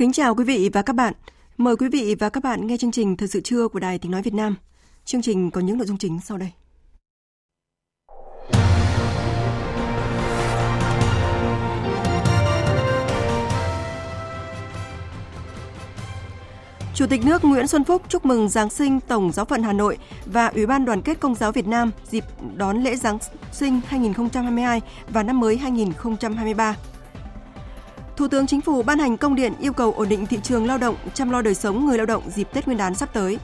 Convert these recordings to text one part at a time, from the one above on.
Kính chào quý vị và các bạn. Mời quý vị và các bạn nghe chương trình Thời sự trưa của Đài Tiếng Nói Việt Nam. Chương trình có những nội dung chính sau đây. Chủ tịch nước Nguyễn Xuân Phúc chúc mừng Giáng sinh Tổng giáo phận Hà Nội và Ủy ban Đoàn kết Công giáo Việt Nam dịp đón lễ Giáng sinh 2022 và năm mới 2023. Thủ tướng Chính phủ ban hành công điện yêu cầu ổn định thị trường lao động, chăm lo đời sống người lao động dịp Tết Nguyên đán sắp tới.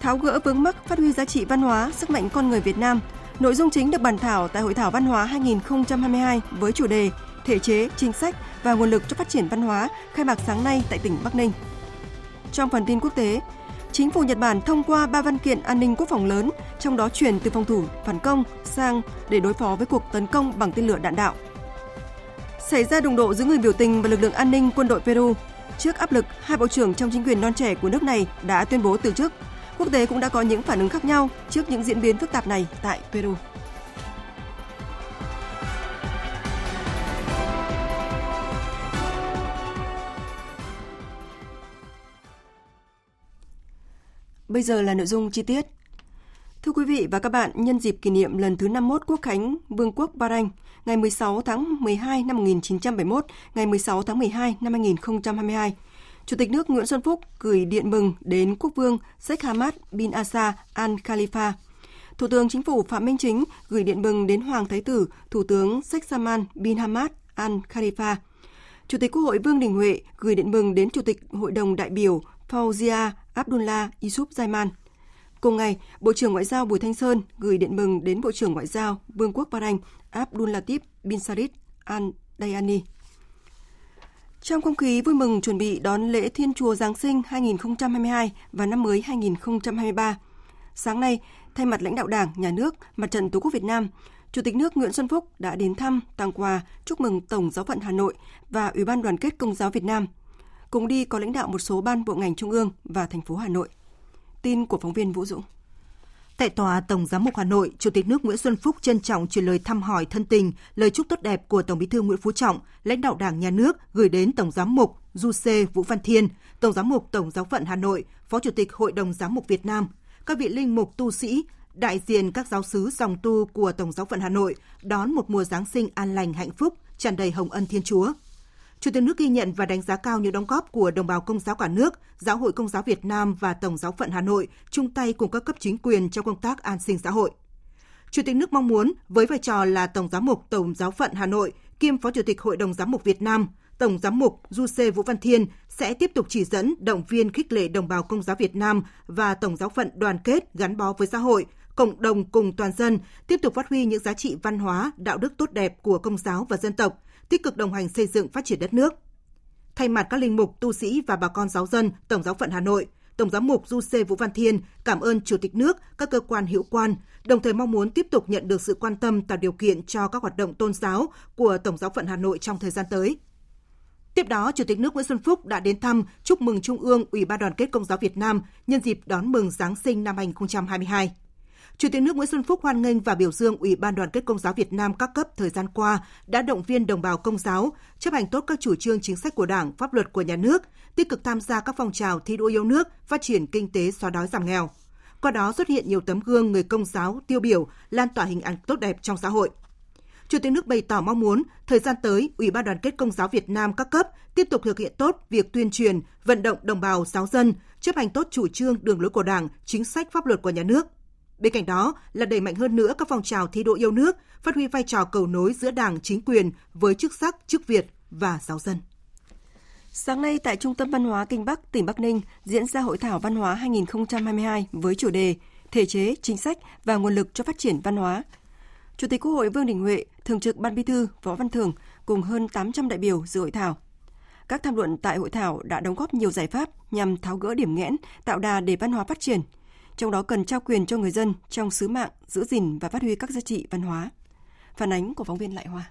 Tháo gỡ vướng mắc phát huy giá trị văn hóa, sức mạnh con người Việt Nam. Nội dung chính được bàn thảo tại Hội thảo Văn hóa 2022 với chủ đề Thể chế, chính sách và nguồn lực cho phát triển văn hóa khai mạc sáng nay tại tỉnh Bắc Ninh. Trong phần tin quốc tế, Chính phủ Nhật Bản thông qua ba văn kiện an ninh quốc phòng lớn, trong đó chuyển từ phòng thủ phản công sang để đối phó với cuộc tấn công bằng tên lửa đạn đạo xảy ra đụng độ giữa người biểu tình và lực lượng an ninh quân đội Peru. Trước áp lực, hai bộ trưởng trong chính quyền non trẻ của nước này đã tuyên bố từ chức. Quốc tế cũng đã có những phản ứng khác nhau trước những diễn biến phức tạp này tại Peru. Bây giờ là nội dung chi tiết. Thưa quý vị và các bạn, nhân dịp kỷ niệm lần thứ 51 Quốc khánh Vương quốc Bahrain, ngày 16 tháng 12 năm 1971, ngày 16 tháng 12 năm 2022, Chủ tịch nước Nguyễn Xuân Phúc gửi điện mừng đến Quốc vương Sheikh Hamad bin Asa Al Khalifa. Thủ tướng Chính phủ Phạm Minh Chính gửi điện mừng đến Hoàng Thái tử Thủ tướng Sheikh Salman bin Hamad Al Khalifa. Chủ tịch Quốc hội Vương Đình Huệ gửi điện mừng đến Chủ tịch Hội đồng đại biểu Fauzia Abdullah Yusuf Zaiman. Cùng ngày, Bộ trưởng Ngoại giao Bùi Thanh Sơn gửi điện mừng đến Bộ trưởng Ngoại giao Vương quốc Bahrain Abdulatif bin Sarit Al Dayani. Trong không khí vui mừng chuẩn bị đón lễ Thiên Chùa Giáng sinh 2022 và năm mới 2023, sáng nay, thay mặt lãnh đạo Đảng, Nhà nước, Mặt trận Tổ quốc Việt Nam, Chủ tịch nước Nguyễn Xuân Phúc đã đến thăm, tặng quà, chúc mừng Tổng giáo phận Hà Nội và Ủy ban Đoàn kết Công giáo Việt Nam. Cùng đi có lãnh đạo một số ban bộ ngành trung ương và thành phố Hà Nội. Tin của phóng viên Vũ Dũng. Tại tòa Tổng giám mục Hà Nội, Chủ tịch nước Nguyễn Xuân Phúc trân trọng truyền lời thăm hỏi thân tình, lời chúc tốt đẹp của Tổng Bí thư Nguyễn Phú Trọng, lãnh đạo Đảng nhà nước gửi đến Tổng giám mục Du Sê Vũ Văn Thiên, Tổng giám mục Tổng giáo phận Hà Nội, Phó Chủ tịch Hội đồng giám mục Việt Nam, các vị linh mục tu sĩ, đại diện các giáo sứ dòng tu của Tổng giáo phận Hà Nội đón một mùa Giáng sinh an lành hạnh phúc, tràn đầy hồng ân Thiên Chúa. Chủ tịch nước ghi nhận và đánh giá cao những đóng góp của đồng bào công giáo cả nước, Giáo hội Công giáo Việt Nam và Tổng giáo phận Hà Nội chung tay cùng các cấp chính quyền trong công tác an sinh xã hội. Chủ tịch nước mong muốn với vai trò là Tổng giám mục Tổng giáo phận Hà Nội kiêm Phó Chủ tịch Hội đồng giám mục Việt Nam, Tổng giám mục Du Sê Vũ Văn Thiên sẽ tiếp tục chỉ dẫn, động viên khích lệ đồng bào công giáo Việt Nam và Tổng giáo phận đoàn kết gắn bó với xã hội, cộng đồng cùng toàn dân, tiếp tục phát huy những giá trị văn hóa, đạo đức tốt đẹp của công giáo và dân tộc, tích cực đồng hành xây dựng phát triển đất nước. Thay mặt các linh mục, tu sĩ và bà con giáo dân Tổng giáo phận Hà Nội, Tổng giám mục Du Sê Vũ Văn Thiên cảm ơn Chủ tịch nước, các cơ quan hữu quan, đồng thời mong muốn tiếp tục nhận được sự quan tâm tạo điều kiện cho các hoạt động tôn giáo của Tổng giáo phận Hà Nội trong thời gian tới. Tiếp đó, Chủ tịch nước Nguyễn Xuân Phúc đã đến thăm chúc mừng Trung ương Ủy ban Đoàn kết Công giáo Việt Nam nhân dịp đón mừng Giáng sinh năm 2022. Chủ tịch nước Nguyễn Xuân Phúc hoan nghênh và biểu dương Ủy ban Đoàn kết Công giáo Việt Nam các cấp thời gian qua đã động viên đồng bào công giáo chấp hành tốt các chủ trương chính sách của Đảng, pháp luật của nhà nước, tích cực tham gia các phong trào thi đua yêu nước, phát triển kinh tế xóa đói giảm nghèo. Qua đó xuất hiện nhiều tấm gương người công giáo tiêu biểu, lan tỏa hình ảnh tốt đẹp trong xã hội. Chủ tịch nước bày tỏ mong muốn thời gian tới, Ủy ban Đoàn kết Công giáo Việt Nam các cấp tiếp tục thực hiện tốt việc tuyên truyền, vận động đồng bào giáo dân chấp hành tốt chủ trương đường lối của Đảng, chính sách pháp luật của nhà nước, Bên cạnh đó là đẩy mạnh hơn nữa các phong trào thi đua yêu nước, phát huy vai trò cầu nối giữa Đảng, chính quyền với chức sắc, chức Việt và giáo dân. Sáng nay tại Trung tâm Văn hóa Kinh Bắc, tỉnh Bắc Ninh diễn ra Hội thảo Văn hóa 2022 với chủ đề Thể chế, chính sách và nguồn lực cho phát triển văn hóa. Chủ tịch Quốc hội Vương Đình Huệ, Thường trực Ban Bí thư Võ Văn Thưởng cùng hơn 800 đại biểu dự hội thảo. Các tham luận tại hội thảo đã đóng góp nhiều giải pháp nhằm tháo gỡ điểm nghẽn, tạo đà để văn hóa phát triển. Trong đó cần trao quyền cho người dân trong sứ mạng giữ gìn và phát huy các giá trị văn hóa. Phản ánh của phóng viên Lại Hoa.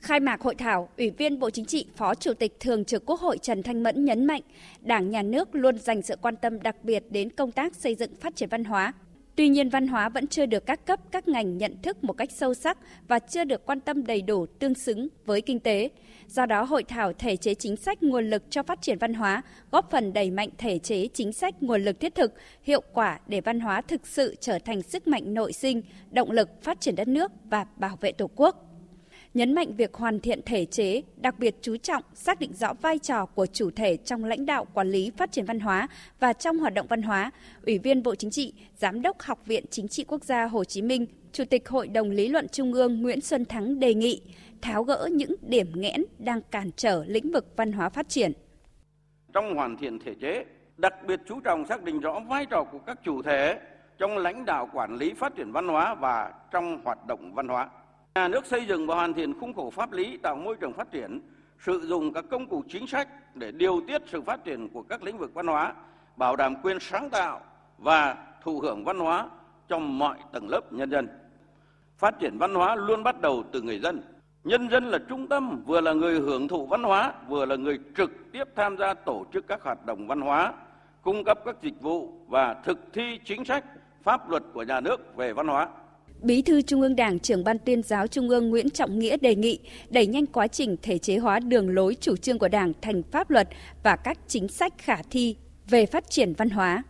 Khai mạc hội thảo, Ủy viên Bộ Chính trị, Phó Chủ tịch Thường trực Quốc hội Trần Thanh Mẫn nhấn mạnh, Đảng, Nhà nước luôn dành sự quan tâm đặc biệt đến công tác xây dựng phát triển văn hóa. Tuy nhiên văn hóa vẫn chưa được các cấp, các ngành nhận thức một cách sâu sắc và chưa được quan tâm đầy đủ tương xứng với kinh tế. Do đó, hội thảo thể chế chính sách nguồn lực cho phát triển văn hóa góp phần đẩy mạnh thể chế chính sách nguồn lực thiết thực, hiệu quả để văn hóa thực sự trở thành sức mạnh nội sinh, động lực phát triển đất nước và bảo vệ Tổ quốc nhấn mạnh việc hoàn thiện thể chế, đặc biệt chú trọng xác định rõ vai trò của chủ thể trong lãnh đạo quản lý phát triển văn hóa và trong hoạt động văn hóa. Ủy viên Bộ Chính trị, Giám đốc Học viện Chính trị Quốc gia Hồ Chí Minh, Chủ tịch Hội đồng Lý luận Trung ương Nguyễn Xuân Thắng đề nghị tháo gỡ những điểm nghẽn đang cản trở lĩnh vực văn hóa phát triển. Trong hoàn thiện thể chế, đặc biệt chú trọng xác định rõ vai trò của các chủ thể trong lãnh đạo quản lý phát triển văn hóa và trong hoạt động văn hóa Nhà nước xây dựng và hoàn thiện khung khổ pháp lý tạo môi trường phát triển, sử dụng các công cụ chính sách để điều tiết sự phát triển của các lĩnh vực văn hóa, bảo đảm quyền sáng tạo và thụ hưởng văn hóa trong mọi tầng lớp nhân dân. Phát triển văn hóa luôn bắt đầu từ người dân. Nhân dân là trung tâm, vừa là người hưởng thụ văn hóa, vừa là người trực tiếp tham gia tổ chức các hoạt động văn hóa, cung cấp các dịch vụ và thực thi chính sách, pháp luật của nhà nước về văn hóa. Bí thư Trung ương Đảng, trưởng ban tuyên giáo Trung ương Nguyễn Trọng Nghĩa đề nghị đẩy nhanh quá trình thể chế hóa đường lối chủ trương của Đảng thành pháp luật và các chính sách khả thi về phát triển văn hóa.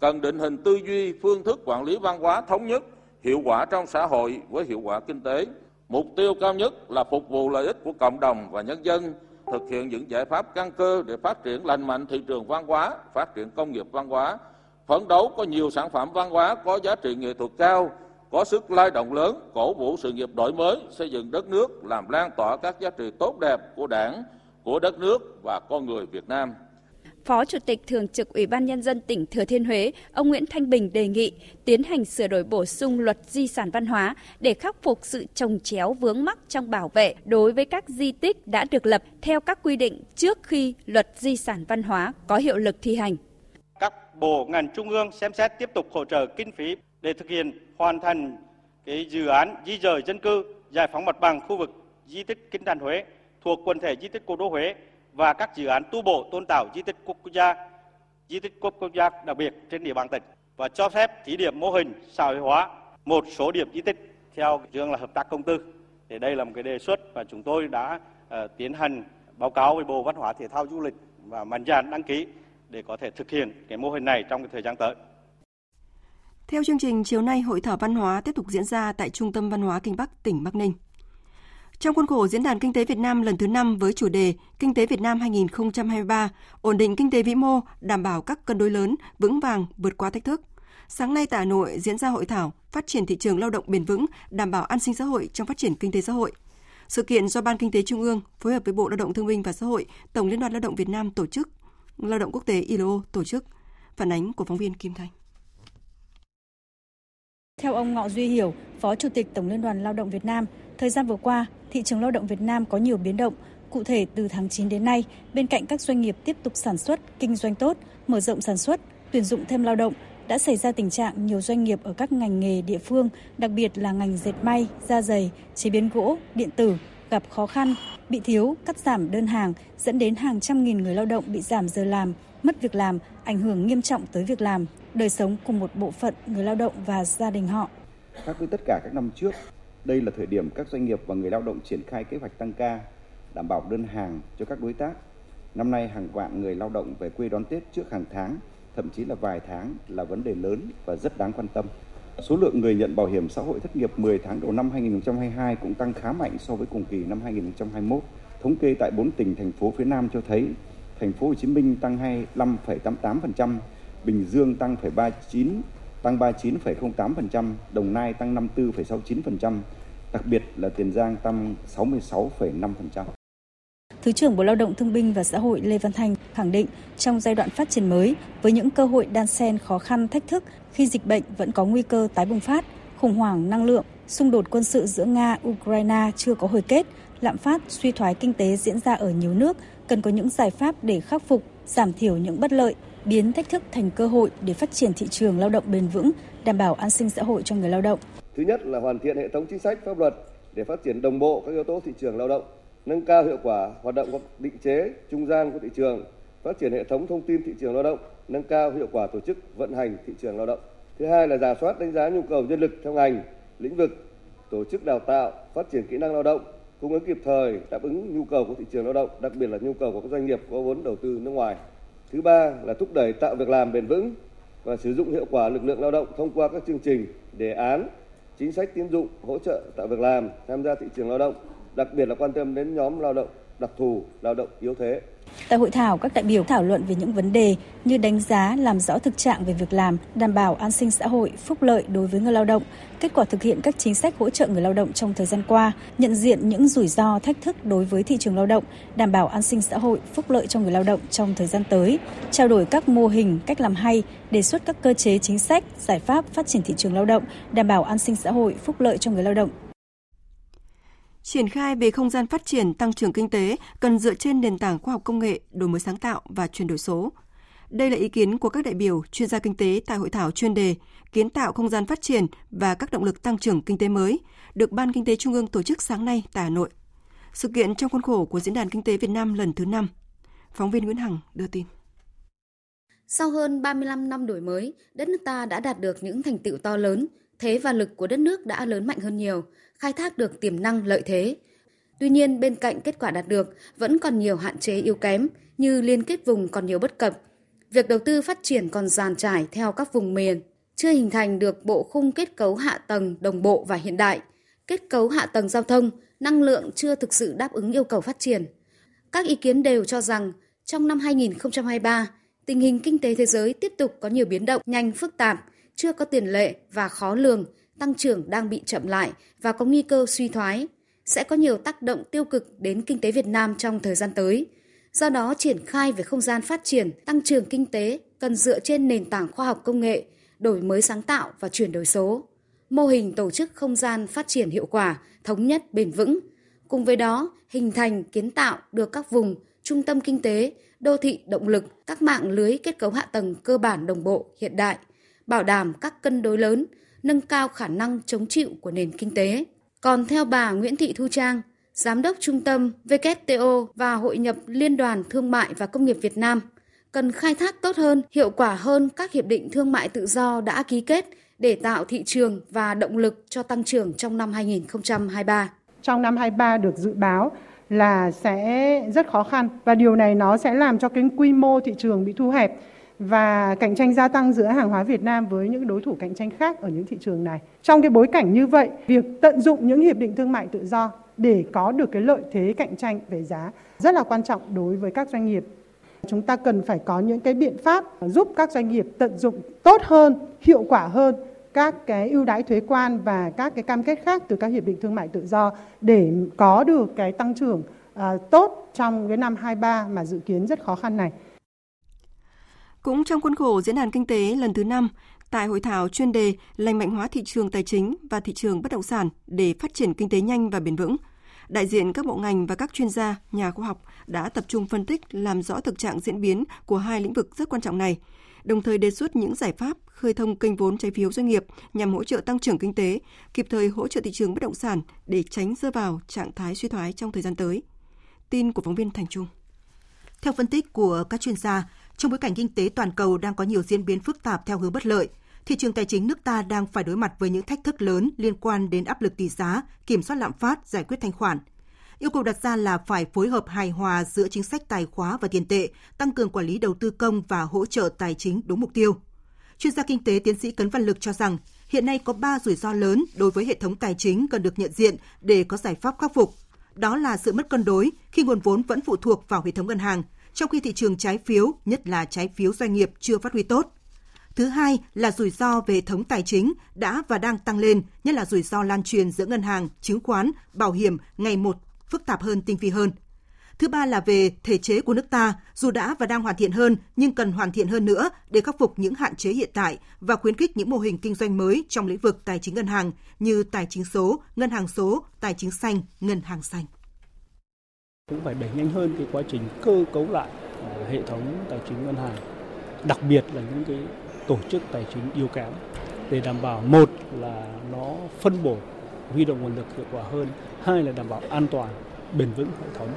Cần định hình tư duy, phương thức quản lý văn hóa thống nhất, hiệu quả trong xã hội với hiệu quả kinh tế. Mục tiêu cao nhất là phục vụ lợi ích của cộng đồng và nhân dân, thực hiện những giải pháp căn cơ để phát triển lành mạnh thị trường văn hóa, phát triển công nghiệp văn hóa, phấn đấu có nhiều sản phẩm văn hóa có giá trị nghệ thuật cao, có sức lai động lớn, cổ vũ sự nghiệp đổi mới, xây dựng đất nước, làm lan tỏa các giá trị tốt đẹp của đảng, của đất nước và con người Việt Nam. Phó Chủ tịch Thường trực Ủy ban Nhân dân tỉnh Thừa Thiên Huế, ông Nguyễn Thanh Bình đề nghị tiến hành sửa đổi bổ sung luật di sản văn hóa để khắc phục sự trồng chéo vướng mắc trong bảo vệ đối với các di tích đã được lập theo các quy định trước khi luật di sản văn hóa có hiệu lực thi hành. Các bộ ngành trung ương xem xét tiếp tục hỗ trợ kinh phí để thực hiện hoàn thành cái dự án di rời dân cư, giải phóng mặt bằng khu vực di tích Kinh Thành Huế thuộc quần thể di tích Cố đô Huế và các dự án tu bổ tôn tạo di tích quốc gia, di tích quốc gia đặc biệt trên địa bàn tỉnh và cho phép thí điểm mô hình xã hội hóa một số điểm di tích theo chương là hợp tác công tư. Thì đây là một cái đề xuất và chúng tôi đã uh, tiến hành báo cáo với Bộ Văn hóa Thể thao Du lịch và mạnh dạn đăng ký để có thể thực hiện cái mô hình này trong cái thời gian tới. Theo chương trình, chiều nay Hội thảo văn hóa tiếp tục diễn ra tại Trung tâm Văn hóa Kinh Bắc, tỉnh Bắc Ninh. Trong khuôn khổ Diễn đàn Kinh tế Việt Nam lần thứ 5 với chủ đề Kinh tế Việt Nam 2023, ổn định kinh tế vĩ mô, đảm bảo các cân đối lớn, vững vàng, vượt qua thách thức. Sáng nay tại Hà Nội diễn ra hội thảo Phát triển thị trường lao động bền vững, đảm bảo an sinh xã hội trong phát triển kinh tế xã hội. Sự kiện do Ban Kinh tế Trung ương phối hợp với Bộ Lao động Thương binh và Xã hội, Tổng Liên đoàn Lao động Việt Nam tổ chức, Lao động Quốc tế ILO tổ chức. Phản ánh của phóng viên Kim Thanh. Theo ông Ngọ Duy Hiểu, Phó Chủ tịch Tổng Liên đoàn Lao động Việt Nam, thời gian vừa qua, thị trường lao động Việt Nam có nhiều biến động. Cụ thể, từ tháng 9 đến nay, bên cạnh các doanh nghiệp tiếp tục sản xuất, kinh doanh tốt, mở rộng sản xuất, tuyển dụng thêm lao động, đã xảy ra tình trạng nhiều doanh nghiệp ở các ngành nghề địa phương, đặc biệt là ngành dệt may, da dày, chế biến gỗ, điện tử, gặp khó khăn, bị thiếu, cắt giảm đơn hàng, dẫn đến hàng trăm nghìn người lao động bị giảm giờ làm, mất việc làm, ảnh hưởng nghiêm trọng tới việc làm, đời sống của một bộ phận người lao động và gia đình họ. Khác với tất cả các năm trước, đây là thời điểm các doanh nghiệp và người lao động triển khai kế hoạch tăng ca, đảm bảo đơn hàng cho các đối tác. Năm nay hàng vạn người lao động về quê đón Tết trước hàng tháng, thậm chí là vài tháng là vấn đề lớn và rất đáng quan tâm. Số lượng người nhận bảo hiểm xã hội thất nghiệp 10 tháng đầu năm 2022 cũng tăng khá mạnh so với cùng kỳ năm 2021. Thống kê tại 4 tỉnh thành phố phía Nam cho thấy thành phố Hồ Chí Minh tăng 25,88%, Bình Dương tăng 0,39, tăng 39,08%, Đồng Nai tăng 54,69%, đặc biệt là Tiền Giang tăng 66,5%. Thứ trưởng Bộ Lao động Thương binh và Xã hội Lê Văn Thành khẳng định trong giai đoạn phát triển mới với những cơ hội đan xen khó khăn thách thức khi dịch bệnh vẫn có nguy cơ tái bùng phát, khủng hoảng năng lượng, xung đột quân sự giữa Nga Ukraine chưa có hồi kết, lạm phát, suy thoái kinh tế diễn ra ở nhiều nước, cần có những giải pháp để khắc phục, giảm thiểu những bất lợi, biến thách thức thành cơ hội để phát triển thị trường lao động bền vững, đảm bảo an sinh xã hội cho người lao động. Thứ nhất là hoàn thiện hệ thống chính sách pháp luật để phát triển đồng bộ các yếu tố thị trường lao động, nâng cao hiệu quả hoạt động của định chế, trung gian của thị trường, phát triển hệ thống thông tin thị trường lao động, nâng cao hiệu quả tổ chức vận hành thị trường lao động. Thứ hai là giả soát đánh giá nhu cầu nhân lực theo ngành, lĩnh vực, tổ chức đào tạo, phát triển kỹ năng lao động, cung ứng kịp thời đáp ứng nhu cầu của thị trường lao động, đặc biệt là nhu cầu của các doanh nghiệp có vốn đầu tư nước ngoài. Thứ ba là thúc đẩy tạo việc làm bền vững và sử dụng hiệu quả lực lượng lao động thông qua các chương trình, đề án, chính sách tín dụng hỗ trợ tạo việc làm, tham gia thị trường lao động, đặc biệt là quan tâm đến nhóm lao động đặc thù, lao động yếu thế. Tại hội thảo, các đại biểu thảo luận về những vấn đề như đánh giá, làm rõ thực trạng về việc làm, đảm bảo an sinh xã hội, phúc lợi đối với người lao động, kết quả thực hiện các chính sách hỗ trợ người lao động trong thời gian qua, nhận diện những rủi ro, thách thức đối với thị trường lao động, đảm bảo an sinh xã hội, phúc lợi cho người lao động trong thời gian tới, trao đổi các mô hình, cách làm hay, đề xuất các cơ chế chính sách, giải pháp phát triển thị trường lao động, đảm bảo an sinh xã hội, phúc lợi cho người lao động Triển khai về không gian phát triển tăng trưởng kinh tế cần dựa trên nền tảng khoa học công nghệ, đổi mới sáng tạo và chuyển đổi số. Đây là ý kiến của các đại biểu, chuyên gia kinh tế tại hội thảo chuyên đề Kiến tạo không gian phát triển và các động lực tăng trưởng kinh tế mới, được Ban Kinh tế Trung ương tổ chức sáng nay tại Hà Nội. Sự kiện trong khuôn khổ của Diễn đàn Kinh tế Việt Nam lần thứ 5. Phóng viên Nguyễn Hằng đưa tin. Sau hơn 35 năm đổi mới, đất nước ta đã đạt được những thành tựu to lớn, thế và lực của đất nước đã lớn mạnh hơn nhiều, khai thác được tiềm năng lợi thế. Tuy nhiên, bên cạnh kết quả đạt được, vẫn còn nhiều hạn chế yếu kém như liên kết vùng còn nhiều bất cập. Việc đầu tư phát triển còn giàn trải theo các vùng miền, chưa hình thành được bộ khung kết cấu hạ tầng đồng bộ và hiện đại. Kết cấu hạ tầng giao thông, năng lượng chưa thực sự đáp ứng yêu cầu phát triển. Các ý kiến đều cho rằng trong năm 2023, tình hình kinh tế thế giới tiếp tục có nhiều biến động nhanh phức tạp, chưa có tiền lệ và khó lường, tăng trưởng đang bị chậm lại và có nguy cơ suy thoái, sẽ có nhiều tác động tiêu cực đến kinh tế Việt Nam trong thời gian tới. Do đó, triển khai về không gian phát triển, tăng trưởng kinh tế cần dựa trên nền tảng khoa học công nghệ, đổi mới sáng tạo và chuyển đổi số. Mô hình tổ chức không gian phát triển hiệu quả, thống nhất, bền vững. Cùng với đó, hình thành, kiến tạo được các vùng, trung tâm kinh tế, đô thị động lực, các mạng lưới kết cấu hạ tầng cơ bản đồng bộ, hiện đại, bảo đảm các cân đối lớn, nâng cao khả năng chống chịu của nền kinh tế. Còn theo bà Nguyễn Thị Thu Trang, Giám đốc Trung tâm WTO và Hội nhập Liên đoàn Thương mại và Công nghiệp Việt Nam, cần khai thác tốt hơn, hiệu quả hơn các hiệp định thương mại tự do đã ký kết để tạo thị trường và động lực cho tăng trưởng trong năm 2023. Trong năm 23 được dự báo là sẽ rất khó khăn và điều này nó sẽ làm cho cái quy mô thị trường bị thu hẹp và cạnh tranh gia tăng giữa hàng hóa Việt Nam với những đối thủ cạnh tranh khác ở những thị trường này. Trong cái bối cảnh như vậy, việc tận dụng những hiệp định thương mại tự do để có được cái lợi thế cạnh tranh về giá rất là quan trọng đối với các doanh nghiệp. Chúng ta cần phải có những cái biện pháp giúp các doanh nghiệp tận dụng tốt hơn, hiệu quả hơn các cái ưu đãi thuế quan và các cái cam kết khác từ các hiệp định thương mại tự do để có được cái tăng trưởng uh, tốt trong cái năm 23 mà dự kiến rất khó khăn này. Cũng trong khuôn khổ diễn đàn kinh tế lần thứ 5, tại hội thảo chuyên đề lành mạnh hóa thị trường tài chính và thị trường bất động sản để phát triển kinh tế nhanh và bền vững, đại diện các bộ ngành và các chuyên gia, nhà khoa học đã tập trung phân tích làm rõ thực trạng diễn biến của hai lĩnh vực rất quan trọng này, đồng thời đề xuất những giải pháp khơi thông kênh vốn trái phiếu doanh nghiệp nhằm hỗ trợ tăng trưởng kinh tế, kịp thời hỗ trợ thị trường bất động sản để tránh rơi vào trạng thái suy thoái trong thời gian tới. Tin của phóng viên Thành Trung. Theo phân tích của các chuyên gia, trong bối cảnh kinh tế toàn cầu đang có nhiều diễn biến phức tạp theo hướng bất lợi, thị trường tài chính nước ta đang phải đối mặt với những thách thức lớn liên quan đến áp lực tỷ giá, kiểm soát lạm phát, giải quyết thanh khoản. Yêu cầu đặt ra là phải phối hợp hài hòa giữa chính sách tài khóa và tiền tệ, tăng cường quản lý đầu tư công và hỗ trợ tài chính đúng mục tiêu. Chuyên gia kinh tế tiến sĩ Cấn Văn Lực cho rằng, hiện nay có 3 rủi ro lớn đối với hệ thống tài chính cần được nhận diện để có giải pháp khắc phục. Đó là sự mất cân đối khi nguồn vốn vẫn phụ thuộc vào hệ thống ngân hàng, trong khi thị trường trái phiếu, nhất là trái phiếu doanh nghiệp chưa phát huy tốt. Thứ hai là rủi ro về thống tài chính đã và đang tăng lên, nhất là rủi ro lan truyền giữa ngân hàng, chứng khoán, bảo hiểm ngày một phức tạp hơn, tinh vi hơn. Thứ ba là về thể chế của nước ta, dù đã và đang hoàn thiện hơn nhưng cần hoàn thiện hơn nữa để khắc phục những hạn chế hiện tại và khuyến khích những mô hình kinh doanh mới trong lĩnh vực tài chính ngân hàng như tài chính số, ngân hàng số, tài chính xanh, ngân hàng xanh. Cũng phải đẩy nhanh hơn cái quá trình cơ cấu lại ờ, hệ thống tài chính ngân hàng, đặc biệt là những cái tổ chức tài chính yếu kém để đảm bảo một là nó phân bổ huy động nguồn lực hiệu quả hơn, hai là đảm bảo an toàn, bền vững hệ thống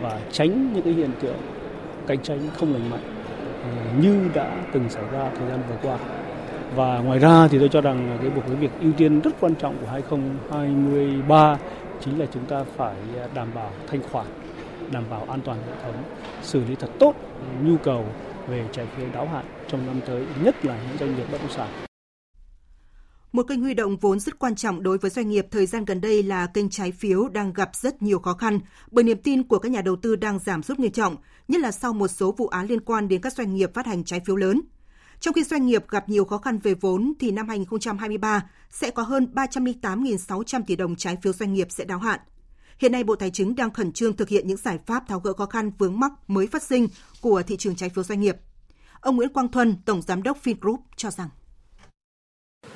và tránh những cái hiện tượng cạnh tranh không lành mạnh ờ, như đã từng xảy ra thời gian vừa qua. Và ngoài ra thì tôi cho rằng cái một cái việc ưu tiên rất quan trọng của 2023 chính là chúng ta phải à, đảm bảo thanh khoản, đảm bảo an toàn hệ thống, xử lý thật tốt nhu cầu về trái phiếu đáo hạn trong năm tới, nhất là những doanh nghiệp bất động sản. Một kênh huy động vốn rất quan trọng đối với doanh nghiệp thời gian gần đây là kênh trái phiếu đang gặp rất nhiều khó khăn bởi niềm tin của các nhà đầu tư đang giảm sút nghiêm trọng, nhất là sau một số vụ án liên quan đến các doanh nghiệp phát hành trái phiếu lớn. Trong khi doanh nghiệp gặp nhiều khó khăn về vốn thì năm 2023 sẽ có hơn 308.600 tỷ đồng trái phiếu doanh nghiệp sẽ đáo hạn. Hiện nay Bộ Tài chính đang khẩn trương thực hiện những giải pháp tháo gỡ khó khăn vướng mắc mới phát sinh của thị trường trái phiếu doanh nghiệp. Ông Nguyễn Quang Thuần, Tổng Giám đốc Vingroup cho rằng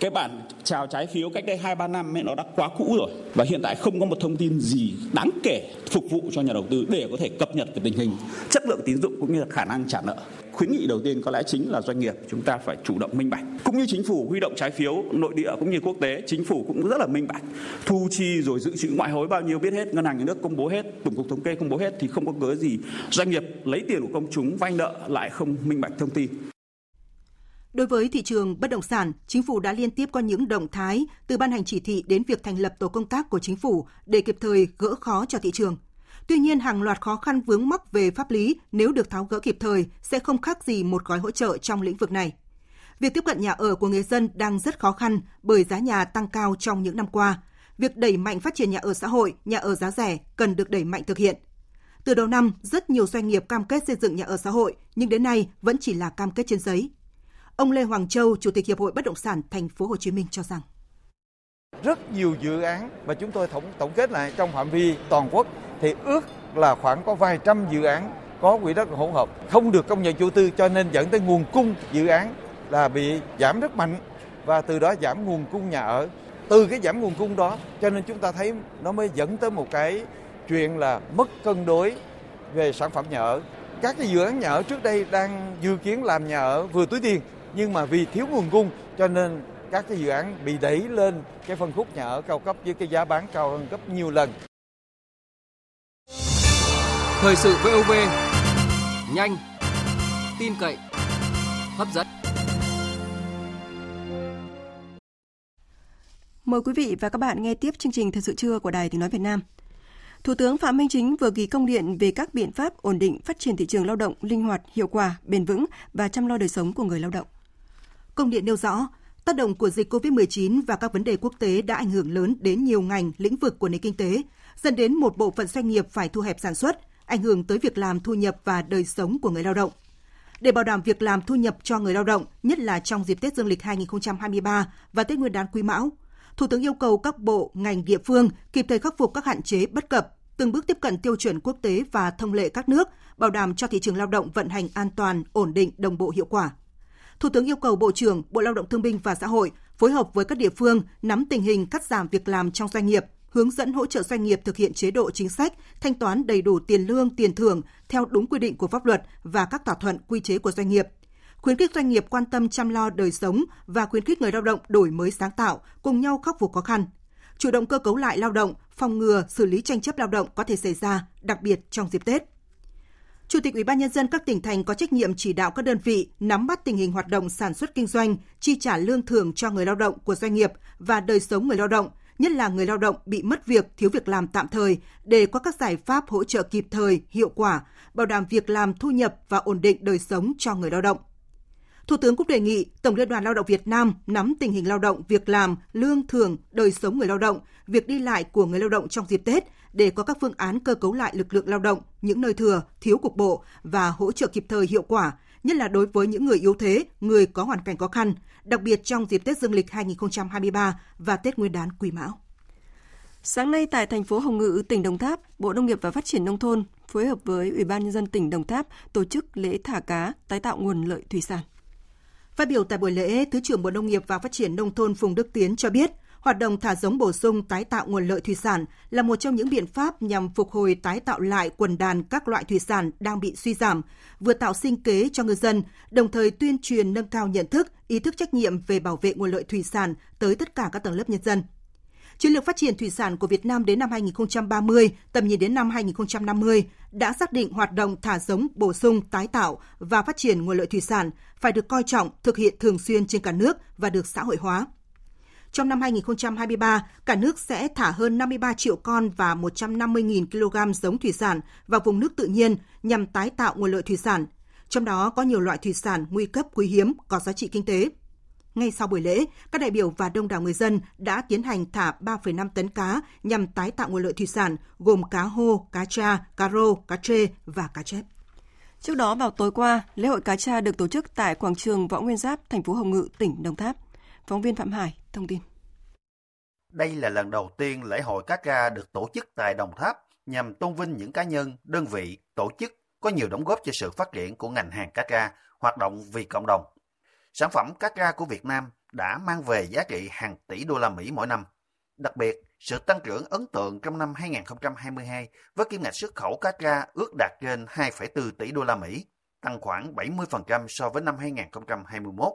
cái bản chào trái phiếu cách đây hai, ba năm ấy, nó đã quá cũ rồi. Và hiện tại không có một thông tin gì đáng kể phục vụ cho nhà đầu tư để có thể cập nhật về tình hình, chất lượng tín dụng cũng như là khả năng trả nợ. Khuyến nghị đầu tiên có lẽ chính là doanh nghiệp chúng ta phải chủ động minh bạch. Cũng như chính phủ huy động trái phiếu, nội địa cũng như quốc tế, chính phủ cũng rất là minh bạch. Thu chi rồi dự trữ ngoại hối bao nhiêu biết hết, ngân hàng nhà nước công bố hết, tổng cục thống kê công bố hết thì không có cớ gì doanh nghiệp lấy tiền của công chúng vay nợ lại không minh bạch thông tin. Đối với thị trường bất động sản, chính phủ đã liên tiếp có những động thái từ ban hành chỉ thị đến việc thành lập tổ công tác của chính phủ để kịp thời gỡ khó cho thị trường. Tuy nhiên, hàng loạt khó khăn vướng mắc về pháp lý nếu được tháo gỡ kịp thời sẽ không khác gì một gói hỗ trợ trong lĩnh vực này. Việc tiếp cận nhà ở của người dân đang rất khó khăn bởi giá nhà tăng cao trong những năm qua. Việc đẩy mạnh phát triển nhà ở xã hội, nhà ở giá rẻ cần được đẩy mạnh thực hiện. Từ đầu năm, rất nhiều doanh nghiệp cam kết xây dựng nhà ở xã hội, nhưng đến nay vẫn chỉ là cam kết trên giấy. Ông Lê Hoàng Châu, Chủ tịch Hiệp hội Bất động sản Thành phố Hồ Chí Minh cho rằng. Rất nhiều dự án mà chúng tôi tổng tổng kết lại trong phạm vi toàn quốc thì ước là khoảng có vài trăm dự án có quỹ đất hỗn hợp không được công nhận chủ tư cho nên dẫn tới nguồn cung dự án là bị giảm rất mạnh và từ đó giảm nguồn cung nhà ở. Từ cái giảm nguồn cung đó cho nên chúng ta thấy nó mới dẫn tới một cái chuyện là mất cân đối về sản phẩm nhà ở. Các cái dự án nhà ở trước đây đang dự kiến làm nhà ở vừa túi tiền nhưng mà vì thiếu nguồn cung cho nên các cái dự án bị đẩy lên cái phân khúc nhà ở cao cấp với cái giá bán cao hơn gấp nhiều lần. Thời sự VOV nhanh, tin cậy, hấp dẫn. Mời quý vị và các bạn nghe tiếp chương trình Thời sự trưa của Đài Tiếng Nói Việt Nam. Thủ tướng Phạm Minh Chính vừa ký công điện về các biện pháp ổn định phát triển thị trường lao động linh hoạt, hiệu quả, bền vững và chăm lo đời sống của người lao động. Công điện nêu rõ, tác động của dịch COVID-19 và các vấn đề quốc tế đã ảnh hưởng lớn đến nhiều ngành, lĩnh vực của nền kinh tế, dẫn đến một bộ phận doanh nghiệp phải thu hẹp sản xuất, ảnh hưởng tới việc làm thu nhập và đời sống của người lao động. Để bảo đảm việc làm thu nhập cho người lao động, nhất là trong dịp Tết Dương lịch 2023 và Tết Nguyên đán Quý Mão, Thủ tướng yêu cầu các bộ, ngành địa phương kịp thời khắc phục các hạn chế bất cập, từng bước tiếp cận tiêu chuẩn quốc tế và thông lệ các nước, bảo đảm cho thị trường lao động vận hành an toàn, ổn định, đồng bộ hiệu quả. Thủ tướng yêu cầu Bộ trưởng, Bộ Lao động Thương binh và Xã hội phối hợp với các địa phương nắm tình hình cắt giảm việc làm trong doanh nghiệp, hướng dẫn hỗ trợ doanh nghiệp thực hiện chế độ chính sách, thanh toán đầy đủ tiền lương, tiền thưởng theo đúng quy định của pháp luật và các thỏa thuận quy chế của doanh nghiệp – khuyến khích doanh nghiệp quan tâm chăm lo đời sống và khuyến khích người lao động đổi mới sáng tạo, cùng nhau khắc phục khó khăn. Chủ động cơ cấu lại lao động, phòng ngừa xử lý tranh chấp lao động có thể xảy ra, đặc biệt trong dịp Tết. Chủ tịch Ủy ban nhân dân các tỉnh thành có trách nhiệm chỉ đạo các đơn vị nắm bắt tình hình hoạt động sản xuất kinh doanh, chi trả lương thưởng cho người lao động của doanh nghiệp và đời sống người lao động, nhất là người lao động bị mất việc, thiếu việc làm tạm thời để có các giải pháp hỗ trợ kịp thời, hiệu quả, bảo đảm việc làm thu nhập và ổn định đời sống cho người lao động. Thủ tướng cũng đề nghị Tổng Liên đoàn Lao động Việt Nam nắm tình hình lao động, việc làm, lương thưởng, đời sống người lao động, việc đi lại của người lao động trong dịp Tết để có các phương án cơ cấu lại lực lượng lao động, những nơi thừa, thiếu cục bộ và hỗ trợ kịp thời hiệu quả nhất là đối với những người yếu thế, người có hoàn cảnh khó khăn, đặc biệt trong dịp Tết Dương lịch 2023 và Tết Nguyên đán Quý Mão. Sáng nay tại thành phố Hồng Ngự, tỉnh Đồng Tháp, Bộ Nông nghiệp và Phát triển Nông thôn phối hợp với Ủy ban Nhân dân tỉnh Đồng Tháp tổ chức lễ thả cá tái tạo nguồn lợi thủy sản. Phát biểu tại buổi lễ, Thứ trưởng Bộ Nông nghiệp và Phát triển Nông thôn Phùng Đức Tiến cho biết, hoạt động thả giống bổ sung tái tạo nguồn lợi thủy sản là một trong những biện pháp nhằm phục hồi tái tạo lại quần đàn các loại thủy sản đang bị suy giảm, vừa tạo sinh kế cho ngư dân, đồng thời tuyên truyền nâng cao nhận thức, ý thức trách nhiệm về bảo vệ nguồn lợi thủy sản tới tất cả các tầng lớp nhân dân. Chiến lược phát triển thủy sản của Việt Nam đến năm 2030, tầm nhìn đến năm 2050 đã xác định hoạt động thả giống, bổ sung, tái tạo và phát triển nguồn lợi thủy sản phải được coi trọng, thực hiện thường xuyên trên cả nước và được xã hội hóa. Trong năm 2023, cả nước sẽ thả hơn 53 triệu con và 150.000 kg giống thủy sản vào vùng nước tự nhiên nhằm tái tạo nguồn lợi thủy sản. Trong đó có nhiều loại thủy sản nguy cấp quý hiếm có giá trị kinh tế. Ngay sau buổi lễ, các đại biểu và đông đảo người dân đã tiến hành thả 3,5 tấn cá nhằm tái tạo nguồn lợi thủy sản gồm cá hô, cá tra, cá rô, cá trê và cá chép. Trước đó vào tối qua, lễ hội cá tra được tổ chức tại quảng trường Võ Nguyên Giáp, thành phố Hồng Ngự, tỉnh Đồng Tháp. Phóng viên Phạm Hải thông tin. Đây là lần đầu tiên lễ hội cá tra được tổ chức tại Đồng Tháp nhằm tôn vinh những cá nhân, đơn vị, tổ chức có nhiều đóng góp cho sự phát triển của ngành hàng cá tra, hoạt động vì cộng đồng. Sản phẩm cá tra của Việt Nam đã mang về giá trị hàng tỷ đô la Mỹ mỗi năm. Đặc biệt, sự tăng trưởng ấn tượng trong năm 2022 với kim ngạch xuất khẩu cá tra ước đạt trên 2,4 tỷ đô la Mỹ, tăng khoảng 70% so với năm 2021.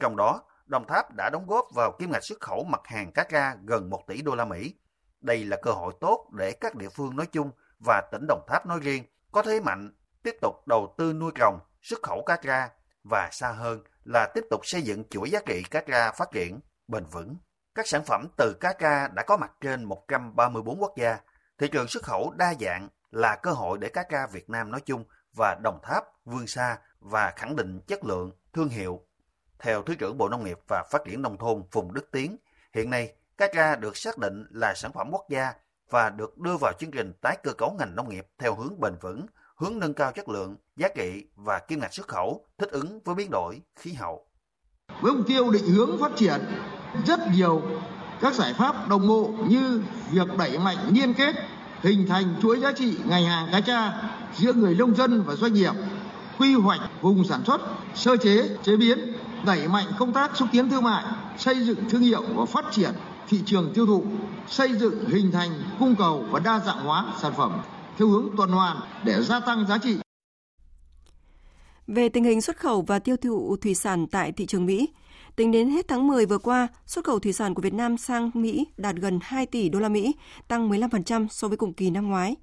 Trong đó, Đồng Tháp đã đóng góp vào kim ngạch xuất khẩu mặt hàng cá tra gần 1 tỷ đô la Mỹ. Đây là cơ hội tốt để các địa phương nói chung và tỉnh Đồng Tháp nói riêng có thế mạnh tiếp tục đầu tư nuôi trồng, xuất khẩu cá tra và xa hơn là tiếp tục xây dựng chuỗi giá trị cá tra phát triển bền vững. Các sản phẩm từ cá tra đã có mặt trên 134 quốc gia. Thị trường xuất khẩu đa dạng là cơ hội để cá tra Việt Nam nói chung và Đồng Tháp vươn xa và khẳng định chất lượng, thương hiệu theo Thứ trưởng Bộ Nông nghiệp và Phát triển Nông thôn Phùng Đức Tiến, hiện nay cá tra được xác định là sản phẩm quốc gia và được đưa vào chương trình tái cơ cấu ngành nông nghiệp theo hướng bền vững, hướng nâng cao chất lượng, giá trị và kim ngạch xuất khẩu thích ứng với biến đổi khí hậu. Với mục tiêu định hướng phát triển rất nhiều các giải pháp đồng bộ như việc đẩy mạnh liên kết, hình thành chuỗi giá trị ngành hàng cá tra giữa người nông dân và doanh nghiệp, quy hoạch vùng sản xuất, sơ chế, chế biến, đẩy mạnh công tác xúc tiến thương mại, xây dựng thương hiệu và phát triển thị trường tiêu thụ, xây dựng hình thành cung cầu và đa dạng hóa sản phẩm theo hướng tuần hoàn để gia tăng giá trị. Về tình hình xuất khẩu và tiêu thụ thủy sản tại thị trường Mỹ, tính đến hết tháng 10 vừa qua, xuất khẩu thủy sản của Việt Nam sang Mỹ đạt gần 2 tỷ đô la Mỹ, tăng 15% so với cùng kỳ năm ngoái.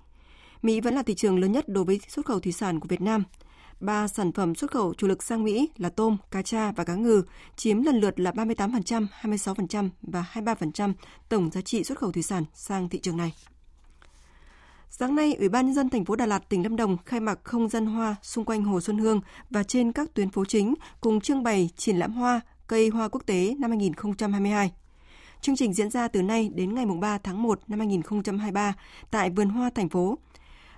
Mỹ vẫn là thị trường lớn nhất đối với xuất khẩu thủy sản của Việt Nam – Ba sản phẩm xuất khẩu chủ lực sang Mỹ là tôm, cá tra và cá ngừ chiếm lần lượt là 38%, 26% và 23% tổng giá trị xuất khẩu thủy sản sang thị trường này. Sáng nay, Ủy ban nhân dân thành phố Đà Lạt, tỉnh Lâm Đồng khai mạc không gian hoa xung quanh Hồ Xuân Hương và trên các tuyến phố chính cùng trưng bày triển lãm hoa cây hoa quốc tế năm 2022. Chương trình diễn ra từ nay đến ngày 3 tháng 1 năm 2023 tại vườn hoa thành phố.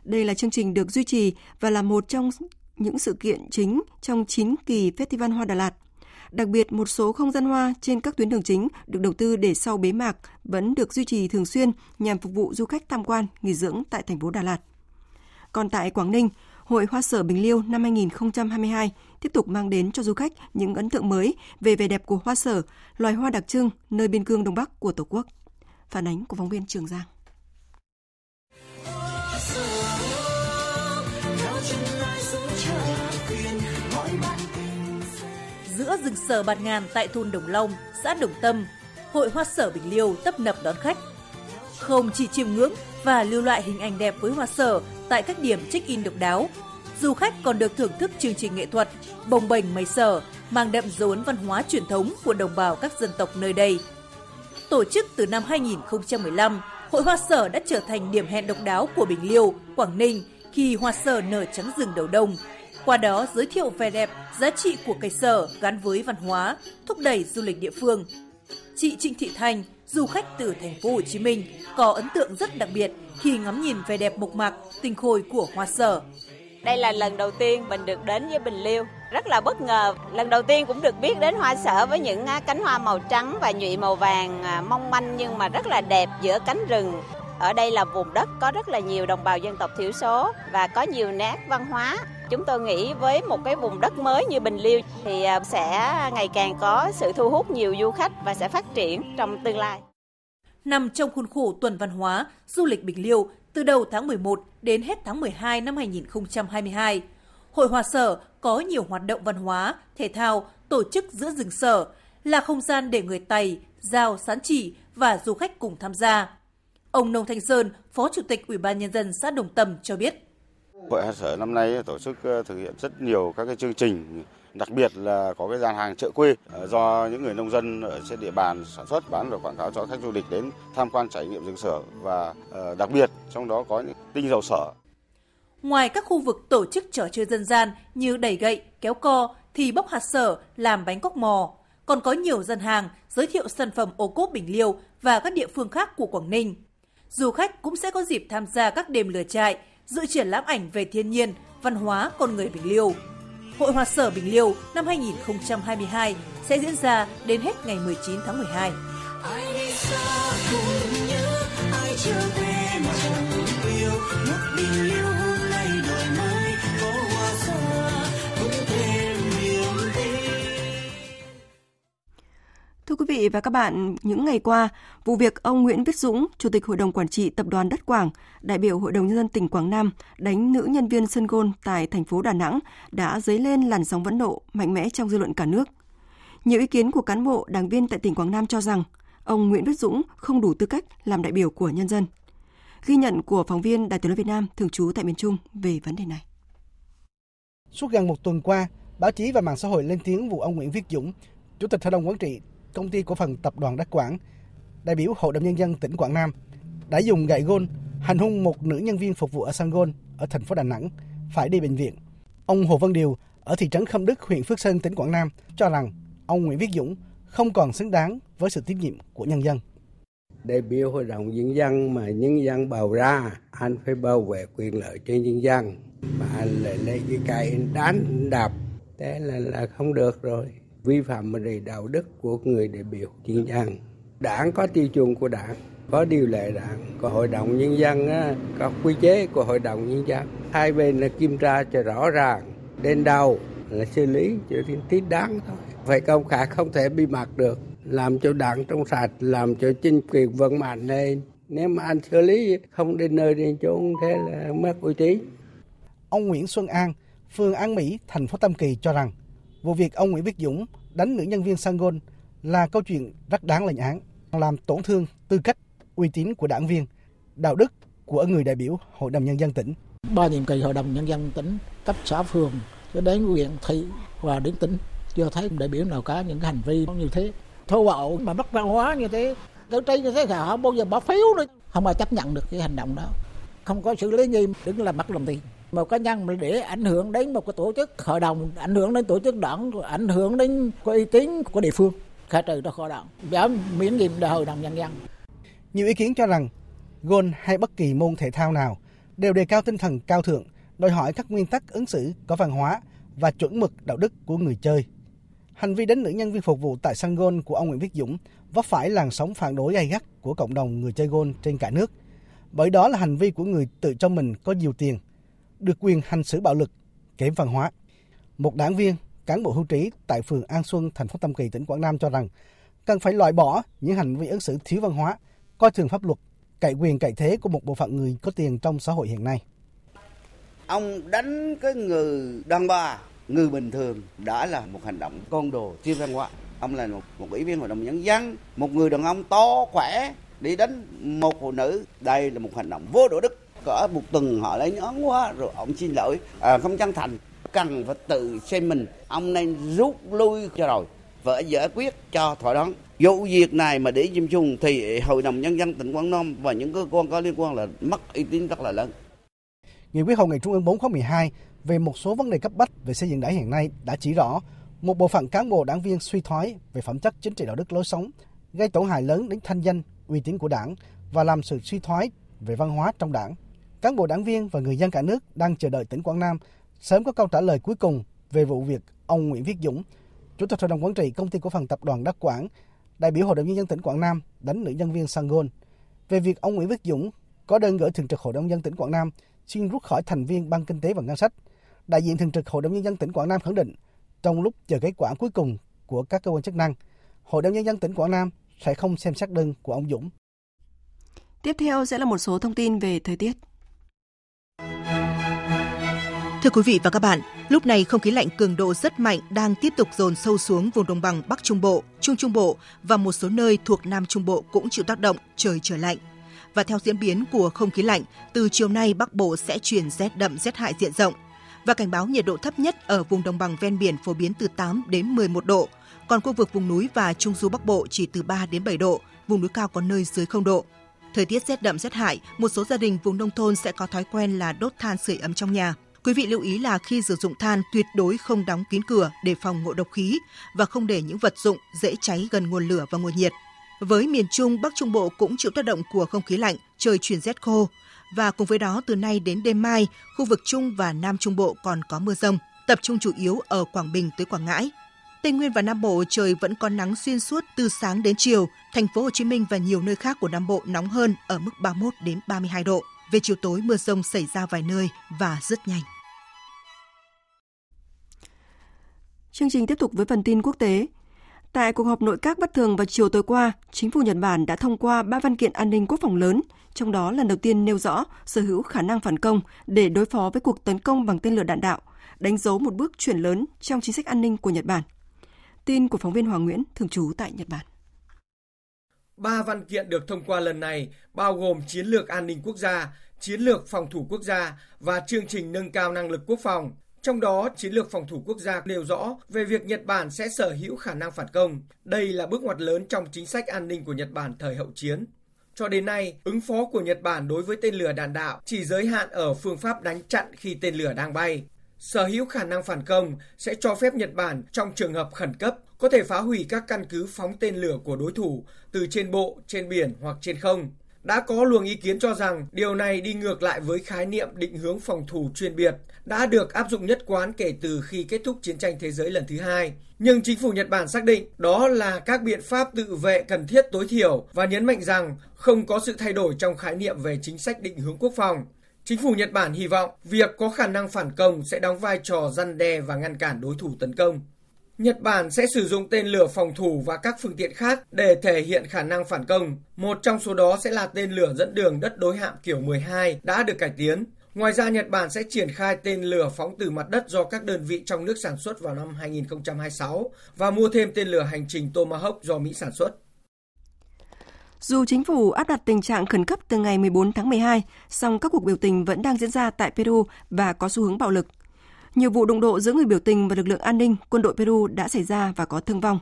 Đây là chương trình được duy trì và là một trong những sự kiện chính trong 9 kỳ Festival Hoa Đà Lạt. Đặc biệt, một số không gian hoa trên các tuyến đường chính được đầu tư để sau bế mạc vẫn được duy trì thường xuyên nhằm phục vụ du khách tham quan, nghỉ dưỡng tại thành phố Đà Lạt. Còn tại Quảng Ninh, Hội Hoa Sở Bình Liêu năm 2022 tiếp tục mang đến cho du khách những ấn tượng mới về vẻ đẹp của hoa sở, loài hoa đặc trưng nơi biên cương Đông Bắc của Tổ quốc. Phản ánh của phóng viên Trường Giang. Giữa rừng sở bạt ngàn tại thôn Đồng Long, xã Đồng Tâm, Hội Hoa Sở Bình Liêu tấp nập đón khách. Không chỉ chiêm ngưỡng và lưu lại hình ảnh đẹp với hoa sở tại các điểm check-in độc đáo, du khách còn được thưởng thức chương trình nghệ thuật bồng bềnh mây sở mang đậm dấu ấn văn hóa truyền thống của đồng bào các dân tộc nơi đây. Tổ chức từ năm 2015, Hội Hoa Sở đã trở thành điểm hẹn độc đáo của Bình Liêu, Quảng Ninh khi hoa sở nở trắng rừng đầu đông qua đó giới thiệu vẻ đẹp, giá trị của cây sở gắn với văn hóa, thúc đẩy du lịch địa phương. Chị Trịnh Thị Thành, du khách từ thành phố Hồ Chí Minh, có ấn tượng rất đặc biệt khi ngắm nhìn vẻ đẹp mộc mạc, tinh khôi của hoa sở. Đây là lần đầu tiên mình được đến với Bình Liêu. Rất là bất ngờ. Lần đầu tiên cũng được biết đến hoa sở với những à, cánh hoa màu trắng và nhụy màu vàng à, mong manh nhưng mà rất là đẹp giữa cánh rừng. Ở đây là vùng đất có rất là nhiều đồng bào dân tộc thiểu số và có nhiều nét văn hóa. Chúng tôi nghĩ với một cái vùng đất mới như Bình Liêu thì à, sẽ ngày càng có sự thu hút nhiều du khách và sẽ phát triển trong tương lai. Nằm trong khuôn khổ tuần văn hóa, du lịch Bình Liêu từ đầu tháng 11 đến hết tháng 12 năm 2022. Hội hòa Sở có nhiều hoạt động văn hóa, thể thao tổ chức giữa rừng sở, là không gian để người Tày, Giao, Sán Chỉ và du khách cùng tham gia. Ông Nông Thanh Sơn, Phó Chủ tịch Ủy ban Nhân dân xã Đồng Tâm cho biết. Hội Hạt Sở năm nay tổ chức ờ, thực hiện rất nhiều các cái chương trình đặc biệt là có cái gian hàng chợ quê ờ, do những người nông dân ở trên địa bàn sản xuất bán và quảng cáo cho khách du lịch đến tham quan trải nghiệm rừng sở và ờ, đặc biệt trong đó có những tinh dầu sở. Ngoài các khu vực tổ chức trò chơi dân gian như đẩy gậy, kéo co thì bóc hạt sở làm bánh cóc mò. Còn có nhiều dân hàng giới thiệu sản phẩm ô cốp Bình Liêu và các địa phương khác của Quảng Ninh. Du khách cũng sẽ có dịp tham gia các đêm lửa trại, dự triển lãm ảnh về thiên nhiên, văn hóa con người Bình Liêu. Hội Hoa Sở Bình Liêu năm 2022 sẽ diễn ra đến hết ngày 19 tháng 12. Ai đi xa cùng nhớ, ai trở về mà chẳng yêu, nước Bình Liêu Thưa quý vị và các bạn, những ngày qua, vụ việc ông Nguyễn Viết Dũng, Chủ tịch Hội đồng Quản trị Tập đoàn Đất Quảng, đại biểu Hội đồng Nhân dân tỉnh Quảng Nam đánh nữ nhân viên sân gôn tại thành phố Đà Nẵng đã dấy lên làn sóng vẫn nộ mạnh mẽ trong dư luận cả nước. Nhiều ý kiến của cán bộ, đảng viên tại tỉnh Quảng Nam cho rằng ông Nguyễn Viết Dũng không đủ tư cách làm đại biểu của nhân dân. Ghi nhận của phóng viên Đài tiếng nói Việt Nam thường trú tại miền Trung về vấn đề này. Suốt gần một tuần qua, báo chí và mạng xã hội lên tiếng vụ ông Nguyễn Viết Dũng, Chủ tịch Hội đồng Quản trị Công ty Cổ phần Tập đoàn Đắc Quảng, đại biểu Hội đồng Nhân dân tỉnh Quảng Nam, đã dùng gậy gôn hành hung một nữ nhân viên phục vụ ở sân gôn ở thành phố Đà Nẵng, phải đi bệnh viện. Ông Hồ Văn Điều ở thị trấn Khâm Đức, huyện Phước Sơn, tỉnh Quảng Nam cho rằng ông Nguyễn Viết Dũng không còn xứng đáng với sự tín nhiệm của nhân dân. Đại biểu Hội đồng Nhân dân mà nhân dân bầu ra, anh phải bảo vệ quyền lợi cho nhân dân. Mà anh lại lấy cái cây đánh đạp, thế là, là không được rồi. Vi phạm về đạo đức của người đại biểu nhân dân. Đảng có tiêu chuẩn của đảng, có điều lệ đảng, có hội đồng nhân dân, có quy chế của hội đồng nhân dân. Hai bên là kiểm tra cho rõ ràng, đến đâu là xử lý cho đến thích đáng thôi. Phải công khai không thể bị mặc được, làm cho đảng trong sạch, làm cho chính quyền vững mạnh lên. Nếu mà anh xử lý không đến nơi đến chốn thế là mất uy tín. Ông Nguyễn Xuân An, phường An Mỹ, thành phố Tam Kỳ cho rằng vụ việc ông Nguyễn Viết Dũng đánh nữ nhân viên sân gôn là câu chuyện rất đáng lên án, làm tổn thương tư cách, uy tín của đảng viên, đạo đức của người đại biểu Hội đồng Nhân dân tỉnh. Ba nhiệm kỳ Hội đồng Nhân dân tỉnh, cấp xã phường, cho đến huyện thị và đến tỉnh. Chưa thấy đại biểu nào có những hành vi như thế. Thô bạo mà mất văn hóa như thế cử tri như thế thì họ bao giờ bỏ phiếu nữa. Không ai chấp nhận được cái hành động đó. Không có xử lý nghiêm đứng là mất lòng tin một cá nhân mà để ảnh hưởng đến một cái tổ chức hội đồng ảnh hưởng đến tổ chức đảng ảnh hưởng đến cái uy tín của địa phương. Khai trừ ra khỏi đảng giảm miễn nhiệm đại hội đồng nhân dân. Nhiều ý kiến cho rằng gôn hay bất kỳ môn thể thao nào đều đề cao tinh thần cao thượng đòi hỏi các nguyên tắc ứng xử có văn hóa và chuẩn mực đạo đức của người chơi. Hành vi đánh nữ nhân viên phục vụ tại sân gôn của ông Nguyễn Viết Dũng vấp phải làn sóng phản đối gay gắt của cộng đồng người chơi gôn trên cả nước. Bởi đó là hành vi của người tự cho mình có nhiều tiền, được quyền hành xử bạo lực, kém văn hóa. Một đảng viên, cán bộ hưu trí tại phường An Xuân, thành phố Tam Kỳ, tỉnh Quảng Nam cho rằng cần phải loại bỏ những hành vi ứng xử thiếu văn hóa, coi thường pháp luật, cậy quyền cậy thế của một bộ phận người có tiền trong xã hội hiện nay. Ông đánh cái người đàn bà người bình thường đã là một hành động con đồ thiếu văn hóa ông là một, một ủy viên hội đồng nhân dân một người đàn ông to khỏe đi đánh một phụ nữ đây là một hành động vô đạo đức cỡ một tuần họ lấy nhón quá rồi ông xin lỗi. À, không chân thành cần phải tự xem mình. Ông nên rút lui cho rồi vợ giải quyết cho thỏa đáng. Vụ việc này mà để chim chung thì hội đồng nhân dân tỉnh quảng nam và những cơ quan có liên quan là mất uy tín rất là lớn. Nghị quyết hội nghị Trung ương 4 khóa 12 về một số vấn đề cấp bách về xây dựng đảng hiện nay đã chỉ rõ một bộ phận cán bộ đảng viên suy thoái về phẩm chất chính trị đạo đức lối sống, gây tổn hại lớn đến thanh danh, uy tín của đảng và làm sự suy thoái về văn hóa trong đảng cán bộ đảng viên và người dân cả nước đang chờ đợi tỉnh Quảng Nam sớm có câu trả lời cuối cùng về vụ việc ông Nguyễn Viết Dũng, Chủ tịch Hội đồng Quản trị Công ty Cổ phần Tập đoàn Đắc Quảng, đại biểu Hội đồng Nhân dân tỉnh Quảng Nam đánh nữ nhân viên Sangôn về việc ông Nguyễn Viết Dũng có đơn gửi Thường trực Hội đồng Nhân dân tỉnh Quảng Nam xin rút khỏi thành viên Ban Kinh tế và Ngân sách. Đại diện Thường trực Hội đồng Nhân dân tỉnh Quảng Nam khẳng định trong lúc chờ kết quả cuối cùng của các cơ quan chức năng, Hội đồng Nhân dân tỉnh Quảng Nam sẽ không xem xét đơn của ông Dũng. Tiếp theo sẽ là một số thông tin về thời tiết. Thưa quý vị và các bạn, lúc này không khí lạnh cường độ rất mạnh đang tiếp tục dồn sâu xuống vùng đồng bằng Bắc Trung Bộ, Trung Trung Bộ và một số nơi thuộc Nam Trung Bộ cũng chịu tác động trời trở lạnh. Và theo diễn biến của không khí lạnh, từ chiều nay Bắc Bộ sẽ chuyển rét đậm rét hại diện rộng. Và cảnh báo nhiệt độ thấp nhất ở vùng đồng bằng ven biển phổ biến từ 8 đến 11 độ, còn khu vực vùng núi và trung du Bắc Bộ chỉ từ 3 đến 7 độ, vùng núi cao có nơi dưới 0 độ. Thời tiết rét đậm rét hại, một số gia đình vùng nông thôn sẽ có thói quen là đốt than sưởi ấm trong nhà. Quý vị lưu ý là khi sử dụng than tuyệt đối không đóng kín cửa để phòng ngộ độc khí và không để những vật dụng dễ cháy gần nguồn lửa và nguồn nhiệt. Với miền Trung, Bắc Trung Bộ cũng chịu tác động của không khí lạnh, trời chuyển rét khô. Và cùng với đó, từ nay đến đêm mai, khu vực Trung và Nam Trung Bộ còn có mưa rông, tập trung chủ yếu ở Quảng Bình tới Quảng Ngãi. Tây Nguyên và Nam Bộ trời vẫn có nắng xuyên suốt từ sáng đến chiều. Thành phố Hồ Chí Minh và nhiều nơi khác của Nam Bộ nóng hơn ở mức 31 đến 32 độ. Về chiều tối mưa rông xảy ra vài nơi và rất nhanh. Chương trình tiếp tục với phần tin quốc tế. Tại cuộc họp nội các bất thường vào chiều tối qua, chính phủ Nhật Bản đã thông qua ba văn kiện an ninh quốc phòng lớn, trong đó lần đầu tiên nêu rõ sở hữu khả năng phản công để đối phó với cuộc tấn công bằng tên lửa đạn đạo, đánh dấu một bước chuyển lớn trong chính sách an ninh của Nhật Bản. Tin của phóng viên Hoàng Nguyễn, thường trú tại Nhật Bản. Ba văn kiện được thông qua lần này bao gồm chiến lược an ninh quốc gia, chiến lược phòng thủ quốc gia và chương trình nâng cao năng lực quốc phòng. Trong đó, chiến lược phòng thủ quốc gia nêu rõ về việc Nhật Bản sẽ sở hữu khả năng phản công. Đây là bước ngoặt lớn trong chính sách an ninh của Nhật Bản thời hậu chiến. Cho đến nay, ứng phó của Nhật Bản đối với tên lửa đạn đạo chỉ giới hạn ở phương pháp đánh chặn khi tên lửa đang bay. Sở hữu khả năng phản công sẽ cho phép Nhật Bản trong trường hợp khẩn cấp có thể phá hủy các căn cứ phóng tên lửa của đối thủ từ trên bộ, trên biển hoặc trên không. Đã có luồng ý kiến cho rằng điều này đi ngược lại với khái niệm định hướng phòng thủ chuyên biệt, đã được áp dụng nhất quán kể từ khi kết thúc chiến tranh thế giới lần thứ hai. Nhưng chính phủ Nhật Bản xác định đó là các biện pháp tự vệ cần thiết tối thiểu và nhấn mạnh rằng không có sự thay đổi trong khái niệm về chính sách định hướng quốc phòng. Chính phủ Nhật Bản hy vọng việc có khả năng phản công sẽ đóng vai trò răn đe và ngăn cản đối thủ tấn công. Nhật Bản sẽ sử dụng tên lửa phòng thủ và các phương tiện khác để thể hiện khả năng phản công. Một trong số đó sẽ là tên lửa dẫn đường đất đối hạm kiểu 12 đã được cải tiến. Ngoài ra, Nhật Bản sẽ triển khai tên lửa phóng từ mặt đất do các đơn vị trong nước sản xuất vào năm 2026 và mua thêm tên lửa hành trình Tomahawk do Mỹ sản xuất. Dù chính phủ áp đặt tình trạng khẩn cấp từ ngày 14 tháng 12, song các cuộc biểu tình vẫn đang diễn ra tại Peru và có xu hướng bạo lực. Nhiều vụ đụng độ giữa người biểu tình và lực lượng an ninh, quân đội Peru đã xảy ra và có thương vong.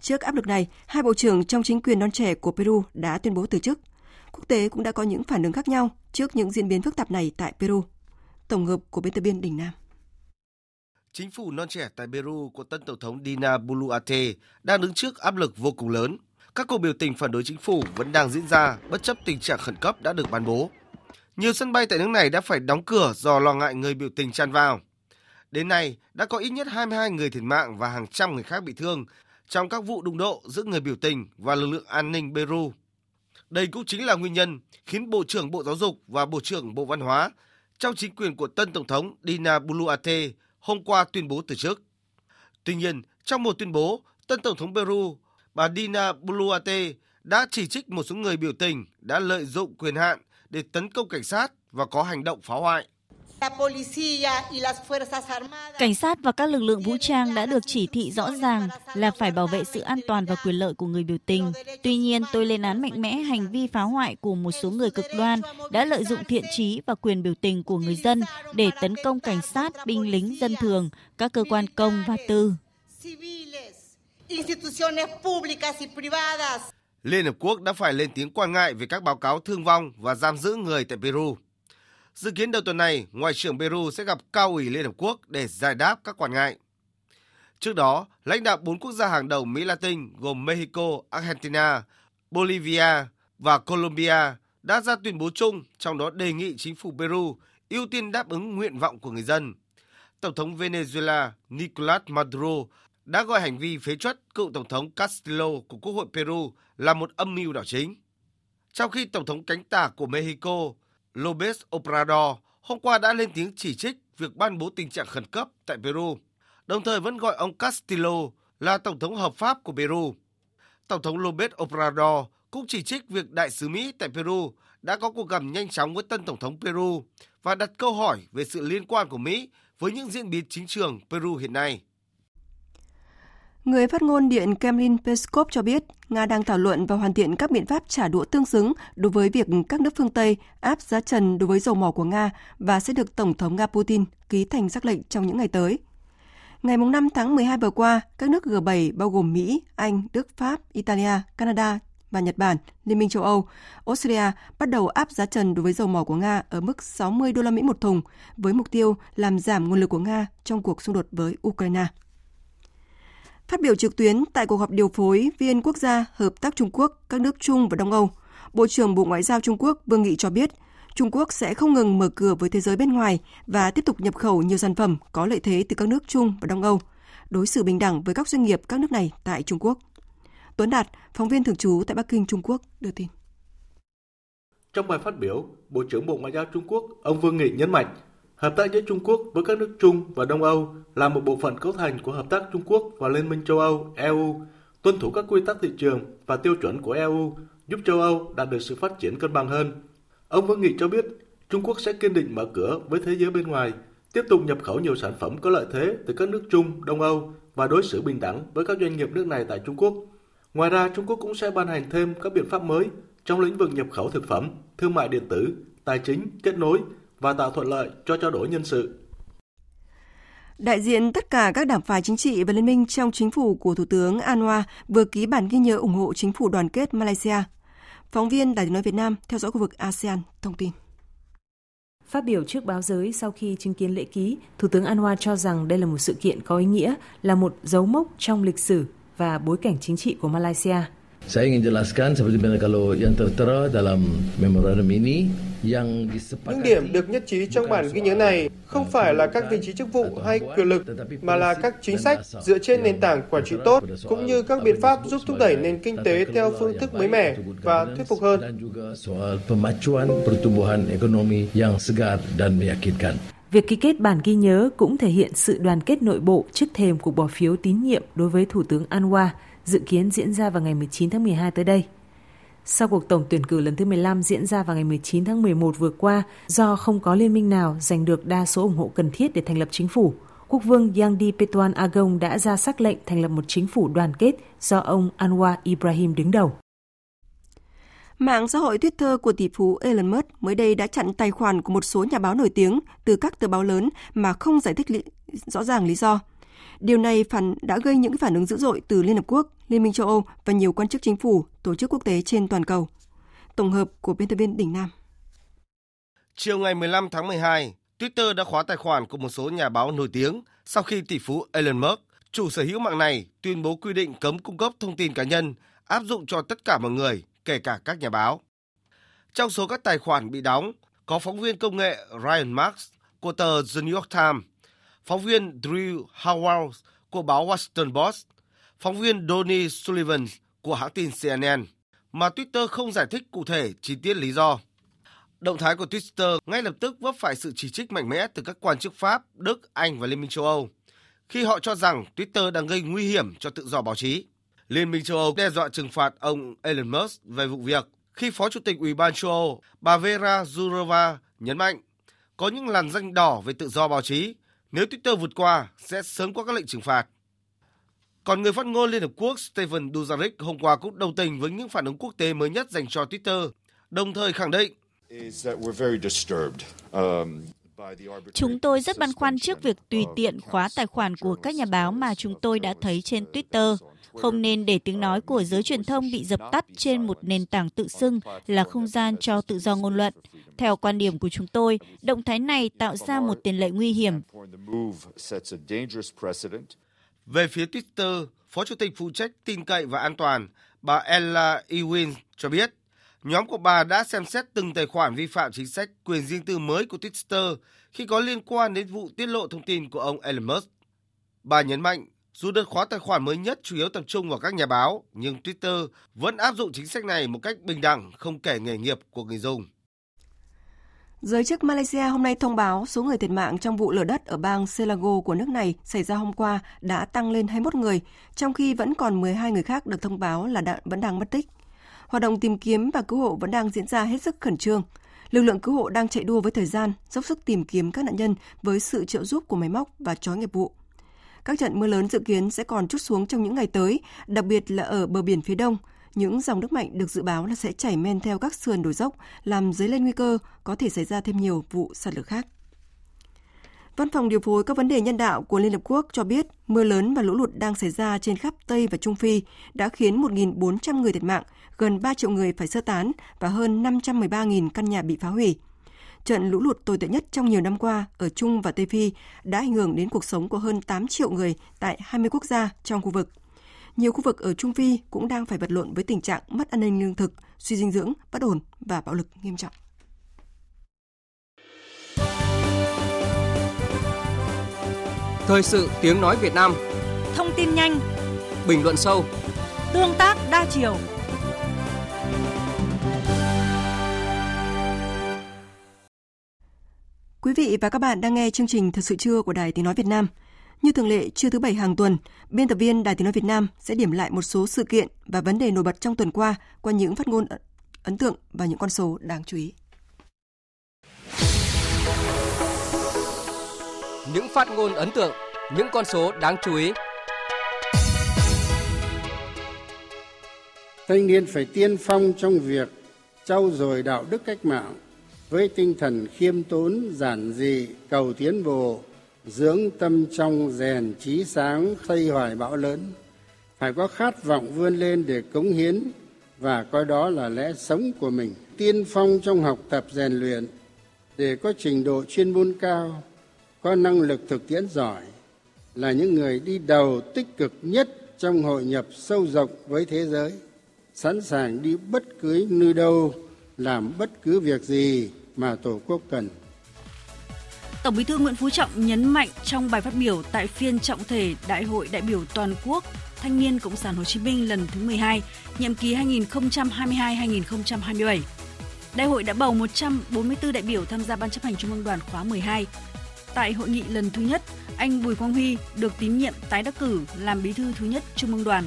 Trước áp lực này, hai bộ trưởng trong chính quyền non trẻ của Peru đã tuyên bố từ chức. Quốc tế cũng đã có những phản ứng khác nhau trước những diễn biến phức tạp này tại Peru. Tổng hợp của biên tập viên Đình Nam. Chính phủ non trẻ tại Peru của tân tổng thống Dina Boluarte đang đứng trước áp lực vô cùng lớn. Các cuộc biểu tình phản đối chính phủ vẫn đang diễn ra bất chấp tình trạng khẩn cấp đã được ban bố. Nhiều sân bay tại nước này đã phải đóng cửa do lo ngại người biểu tình tràn vào. Đến nay, đã có ít nhất 22 người thiệt mạng và hàng trăm người khác bị thương trong các vụ đụng độ giữa người biểu tình và lực lượng an ninh Peru. Đây cũng chính là nguyên nhân khiến Bộ trưởng Bộ Giáo dục và Bộ trưởng Bộ Văn hóa trong chính quyền của tân Tổng thống Dina Boluarte hôm qua tuyên bố từ chức. Tuy nhiên, trong một tuyên bố, tân Tổng thống Peru, bà Dina Boluarte đã chỉ trích một số người biểu tình đã lợi dụng quyền hạn để tấn công cảnh sát và có hành động phá hoại. Cảnh sát và các lực lượng vũ trang đã được chỉ thị rõ ràng là phải bảo vệ sự an toàn và quyền lợi của người biểu tình. Tuy nhiên, tôi lên án mạnh mẽ hành vi phá hoại của một số người cực đoan đã lợi dụng thiện trí và quyền biểu tình của người dân để tấn công cảnh sát, binh lính, dân thường, các cơ quan công và tư. Liên Hợp Quốc đã phải lên tiếng quan ngại về các báo cáo thương vong và giam giữ người tại Peru. Dự kiến đầu tuần này, Ngoại trưởng Peru sẽ gặp cao ủy Liên Hợp Quốc để giải đáp các quan ngại. Trước đó, lãnh đạo bốn quốc gia hàng đầu Mỹ Latin gồm Mexico, Argentina, Bolivia và Colombia đã ra tuyên bố chung, trong đó đề nghị chính phủ Peru ưu tiên đáp ứng nguyện vọng của người dân. Tổng thống Venezuela Nicolas Maduro đã gọi hành vi phế truất cựu Tổng thống Castillo của Quốc hội Peru là một âm mưu đảo chính. Trong khi Tổng thống cánh tả của Mexico López Obrador hôm qua đã lên tiếng chỉ trích việc ban bố tình trạng khẩn cấp tại Peru, đồng thời vẫn gọi ông Castillo là Tổng thống hợp pháp của Peru. Tổng thống López Obrador cũng chỉ trích việc đại sứ Mỹ tại Peru đã có cuộc gặp nhanh chóng với tân Tổng thống Peru và đặt câu hỏi về sự liên quan của Mỹ với những diễn biến chính trường Peru hiện nay. Người phát ngôn Điện Kremlin Peskov cho biết Nga đang thảo luận và hoàn thiện các biện pháp trả đũa tương xứng đối với việc các nước phương Tây áp giá trần đối với dầu mỏ của Nga và sẽ được Tổng thống Nga Putin ký thành sắc lệnh trong những ngày tới. Ngày 5 tháng 12 vừa qua, các nước G7 bao gồm Mỹ, Anh, Đức, Pháp, Italia, Canada và Nhật Bản, Liên minh châu Âu, Australia bắt đầu áp giá trần đối với dầu mỏ của Nga ở mức 60 đô la Mỹ một thùng với mục tiêu làm giảm nguồn lực của Nga trong cuộc xung đột với Ukraine. Phát biểu trực tuyến tại cuộc họp điều phối viên quốc gia hợp tác Trung Quốc, các nước Trung và Đông Âu, Bộ trưởng Bộ Ngoại giao Trung Quốc Vương Nghị cho biết, Trung Quốc sẽ không ngừng mở cửa với thế giới bên ngoài và tiếp tục nhập khẩu nhiều sản phẩm có lợi thế từ các nước Trung và Đông Âu, đối xử bình đẳng với các doanh nghiệp các nước này tại Trung Quốc. Tuấn Đạt, phóng viên thường trú tại Bắc Kinh, Trung Quốc, đưa tin. Trong bài phát biểu, Bộ trưởng Bộ Ngoại giao Trung Quốc, ông Vương Nghị nhấn mạnh, hợp tác giữa Trung Quốc với các nước Trung và Đông Âu là một bộ phận cấu thành của hợp tác Trung Quốc và Liên minh châu Âu, EU, tuân thủ các quy tắc thị trường và tiêu chuẩn của EU, giúp châu Âu đạt được sự phát triển cân bằng hơn. Ông Vương Nghị cho biết, Trung Quốc sẽ kiên định mở cửa với thế giới bên ngoài, tiếp tục nhập khẩu nhiều sản phẩm có lợi thế từ các nước Trung, Đông Âu và đối xử bình đẳng với các doanh nghiệp nước này tại Trung Quốc. Ngoài ra, Trung Quốc cũng sẽ ban hành thêm các biện pháp mới trong lĩnh vực nhập khẩu thực phẩm, thương mại điện tử, tài chính, kết nối và tạo thuận lợi cho trao đổi nhân sự. Đại diện tất cả các đảng phái chính trị và liên minh trong chính phủ của Thủ tướng Anwar vừa ký bản ghi nhớ ủng hộ chính phủ đoàn kết Malaysia. Phóng viên Đài tiếng nói Việt Nam theo dõi khu vực ASEAN thông tin. Phát biểu trước báo giới sau khi chứng kiến lễ ký, Thủ tướng Anwar cho rằng đây là một sự kiện có ý nghĩa, là một dấu mốc trong lịch sử và bối cảnh chính trị của Malaysia. Saya ingin jelaskan seperti mana kalau yang tertera dalam memorandum ini những điểm được nhất trí trong bản ghi nhớ này không phải là các vị trí chức vụ hay quyền lực, mà là các chính sách dựa trên nền tảng quản trị tốt, cũng như các biện pháp giúp thúc đẩy nền kinh tế theo phương thức mới mẻ và thuyết phục hơn. Việc ký kết bản ghi nhớ cũng thể hiện sự đoàn kết nội bộ trước thềm cuộc bỏ phiếu tín nhiệm đối với Thủ tướng Anwar, dự kiến diễn ra vào ngày 19 tháng 12 tới đây. Sau cuộc tổng tuyển cử lần thứ 15 diễn ra vào ngày 19 tháng 11 vừa qua, do không có liên minh nào giành được đa số ủng hộ cần thiết để thành lập chính phủ, Quốc vương Yangdi Petuan Agong đã ra sắc lệnh thành lập một chính phủ đoàn kết do ông Anwar Ibrahim đứng đầu. Mạng xã hội Twitter của tỷ phú Elon Musk mới đây đã chặn tài khoản của một số nhà báo nổi tiếng từ các tờ báo lớn mà không giải thích lý, rõ ràng lý do. Điều này phản đã gây những phản ứng dữ dội từ Liên Hợp Quốc, Liên minh châu Âu và nhiều quan chức chính phủ, tổ chức quốc tế trên toàn cầu. Tổng hợp của biên tập viên Đỉnh Nam. Chiều ngày 15 tháng 12, Twitter đã khóa tài khoản của một số nhà báo nổi tiếng sau khi tỷ phú Elon Musk, chủ sở hữu mạng này, tuyên bố quy định cấm cung cấp thông tin cá nhân áp dụng cho tất cả mọi người, kể cả các nhà báo. Trong số các tài khoản bị đóng, có phóng viên công nghệ Ryan Marks của tờ The New York Times, phóng viên Drew Howard của báo Washington Post, phóng viên Donny Sullivan của hãng tin CNN, mà Twitter không giải thích cụ thể chi tiết lý do. Động thái của Twitter ngay lập tức vấp phải sự chỉ trích mạnh mẽ từ các quan chức Pháp, Đức, Anh và Liên minh châu Âu, khi họ cho rằng Twitter đang gây nguy hiểm cho tự do báo chí. Liên minh châu Âu đe dọa trừng phạt ông Elon Musk về vụ việc khi Phó Chủ tịch Ủy ban châu Âu bà Vera Jourova nhấn mạnh có những làn danh đỏ về tự do báo chí nếu Twitter vượt qua, sẽ sớm có các lệnh trừng phạt. Còn người phát ngôn Liên Hợp Quốc Stephen Dujarric hôm qua cũng đồng tình với những phản ứng quốc tế mới nhất dành cho Twitter, đồng thời khẳng định Chúng tôi rất băn khoăn trước việc tùy tiện khóa tài khoản của các nhà báo mà chúng tôi đã thấy trên Twitter. Không nên để tiếng nói của giới truyền thông bị dập tắt trên một nền tảng tự xưng là không gian cho tự do ngôn luận. Theo quan điểm của chúng tôi, động thái này tạo ra một tiền lệ nguy hiểm. Về phía Twitter, Phó Chủ tịch phụ trách tin cậy và an toàn, bà Ella Ewing cho biết, Nhóm của bà đã xem xét từng tài khoản vi phạm chính sách quyền riêng tư mới của Twitter khi có liên quan đến vụ tiết lộ thông tin của ông Elon Musk. Bà nhấn mạnh, dù đợt khóa tài khoản mới nhất chủ yếu tập trung vào các nhà báo, nhưng Twitter vẫn áp dụng chính sách này một cách bình đẳng, không kể nghề nghiệp của người dùng. Giới chức Malaysia hôm nay thông báo số người thiệt mạng trong vụ lở đất ở bang Selangor của nước này xảy ra hôm qua đã tăng lên 21 người, trong khi vẫn còn 12 người khác được thông báo là đã, vẫn đang mất tích. Hoạt động tìm kiếm và cứu hộ vẫn đang diễn ra hết sức khẩn trương. Lực lượng cứu hộ đang chạy đua với thời gian, dốc sức tìm kiếm các nạn nhân với sự trợ giúp của máy móc và chó nghiệp vụ. Các trận mưa lớn dự kiến sẽ còn chút xuống trong những ngày tới, đặc biệt là ở bờ biển phía đông. Những dòng nước mạnh được dự báo là sẽ chảy men theo các sườn đồi dốc, làm dấy lên nguy cơ có thể xảy ra thêm nhiều vụ sạt lở khác. Văn phòng điều phối các vấn đề nhân đạo của Liên Hợp Quốc cho biết mưa lớn và lũ lụt đang xảy ra trên khắp Tây và Trung Phi đã khiến 1.400 người thiệt mạng, gần 3 triệu người phải sơ tán và hơn 513.000 căn nhà bị phá hủy. Trận lũ lụt tồi tệ nhất trong nhiều năm qua ở Trung và Tây Phi đã ảnh hưởng đến cuộc sống của hơn 8 triệu người tại 20 quốc gia trong khu vực. Nhiều khu vực ở Trung Phi cũng đang phải vật lộn với tình trạng mất an ninh lương thực, suy dinh dưỡng, bất ổn và bạo lực nghiêm trọng. Thời sự tiếng nói Việt Nam Thông tin nhanh Bình luận sâu Tương tác đa chiều Quý vị và các bạn đang nghe chương trình Thật sự trưa của Đài Tiếng Nói Việt Nam. Như thường lệ, trưa thứ Bảy hàng tuần, biên tập viên Đài Tiếng Nói Việt Nam sẽ điểm lại một số sự kiện và vấn đề nổi bật trong tuần qua qua những phát ngôn ấn tượng và những con số đáng chú ý. Những phát ngôn ấn tượng, những con số đáng chú ý. Thanh niên phải tiên phong trong việc trau dồi đạo đức cách mạng với tinh thần khiêm tốn, giản dị, cầu tiến bộ, dưỡng tâm trong rèn trí sáng khơi hoài bão lớn phải có khát vọng vươn lên để cống hiến và coi đó là lẽ sống của mình. Tiên phong trong học tập rèn luyện để có trình độ chuyên môn cao có năng lực thực tiễn giỏi là những người đi đầu tích cực nhất trong hội nhập sâu rộng với thế giới. Sẵn sàng đi bất cứ nơi đâu làm bất cứ việc gì mà tổ quốc cần Tổng Bí thư Nguyễn Phú Trọng nhấn mạnh trong bài phát biểu tại phiên trọng thể Đại hội đại biểu toàn quốc Thanh niên Cộng sản Hồ Chí Minh lần thứ 12, nhiệm kỳ 2022-2027. Đại hội đã bầu 144 đại biểu tham gia Ban chấp hành Trung ương Đoàn khóa 12. Tại hội nghị lần thứ nhất, anh Bùi Quang Huy được tín nhiệm tái đắc cử làm bí thư thứ nhất Trung ương Đoàn.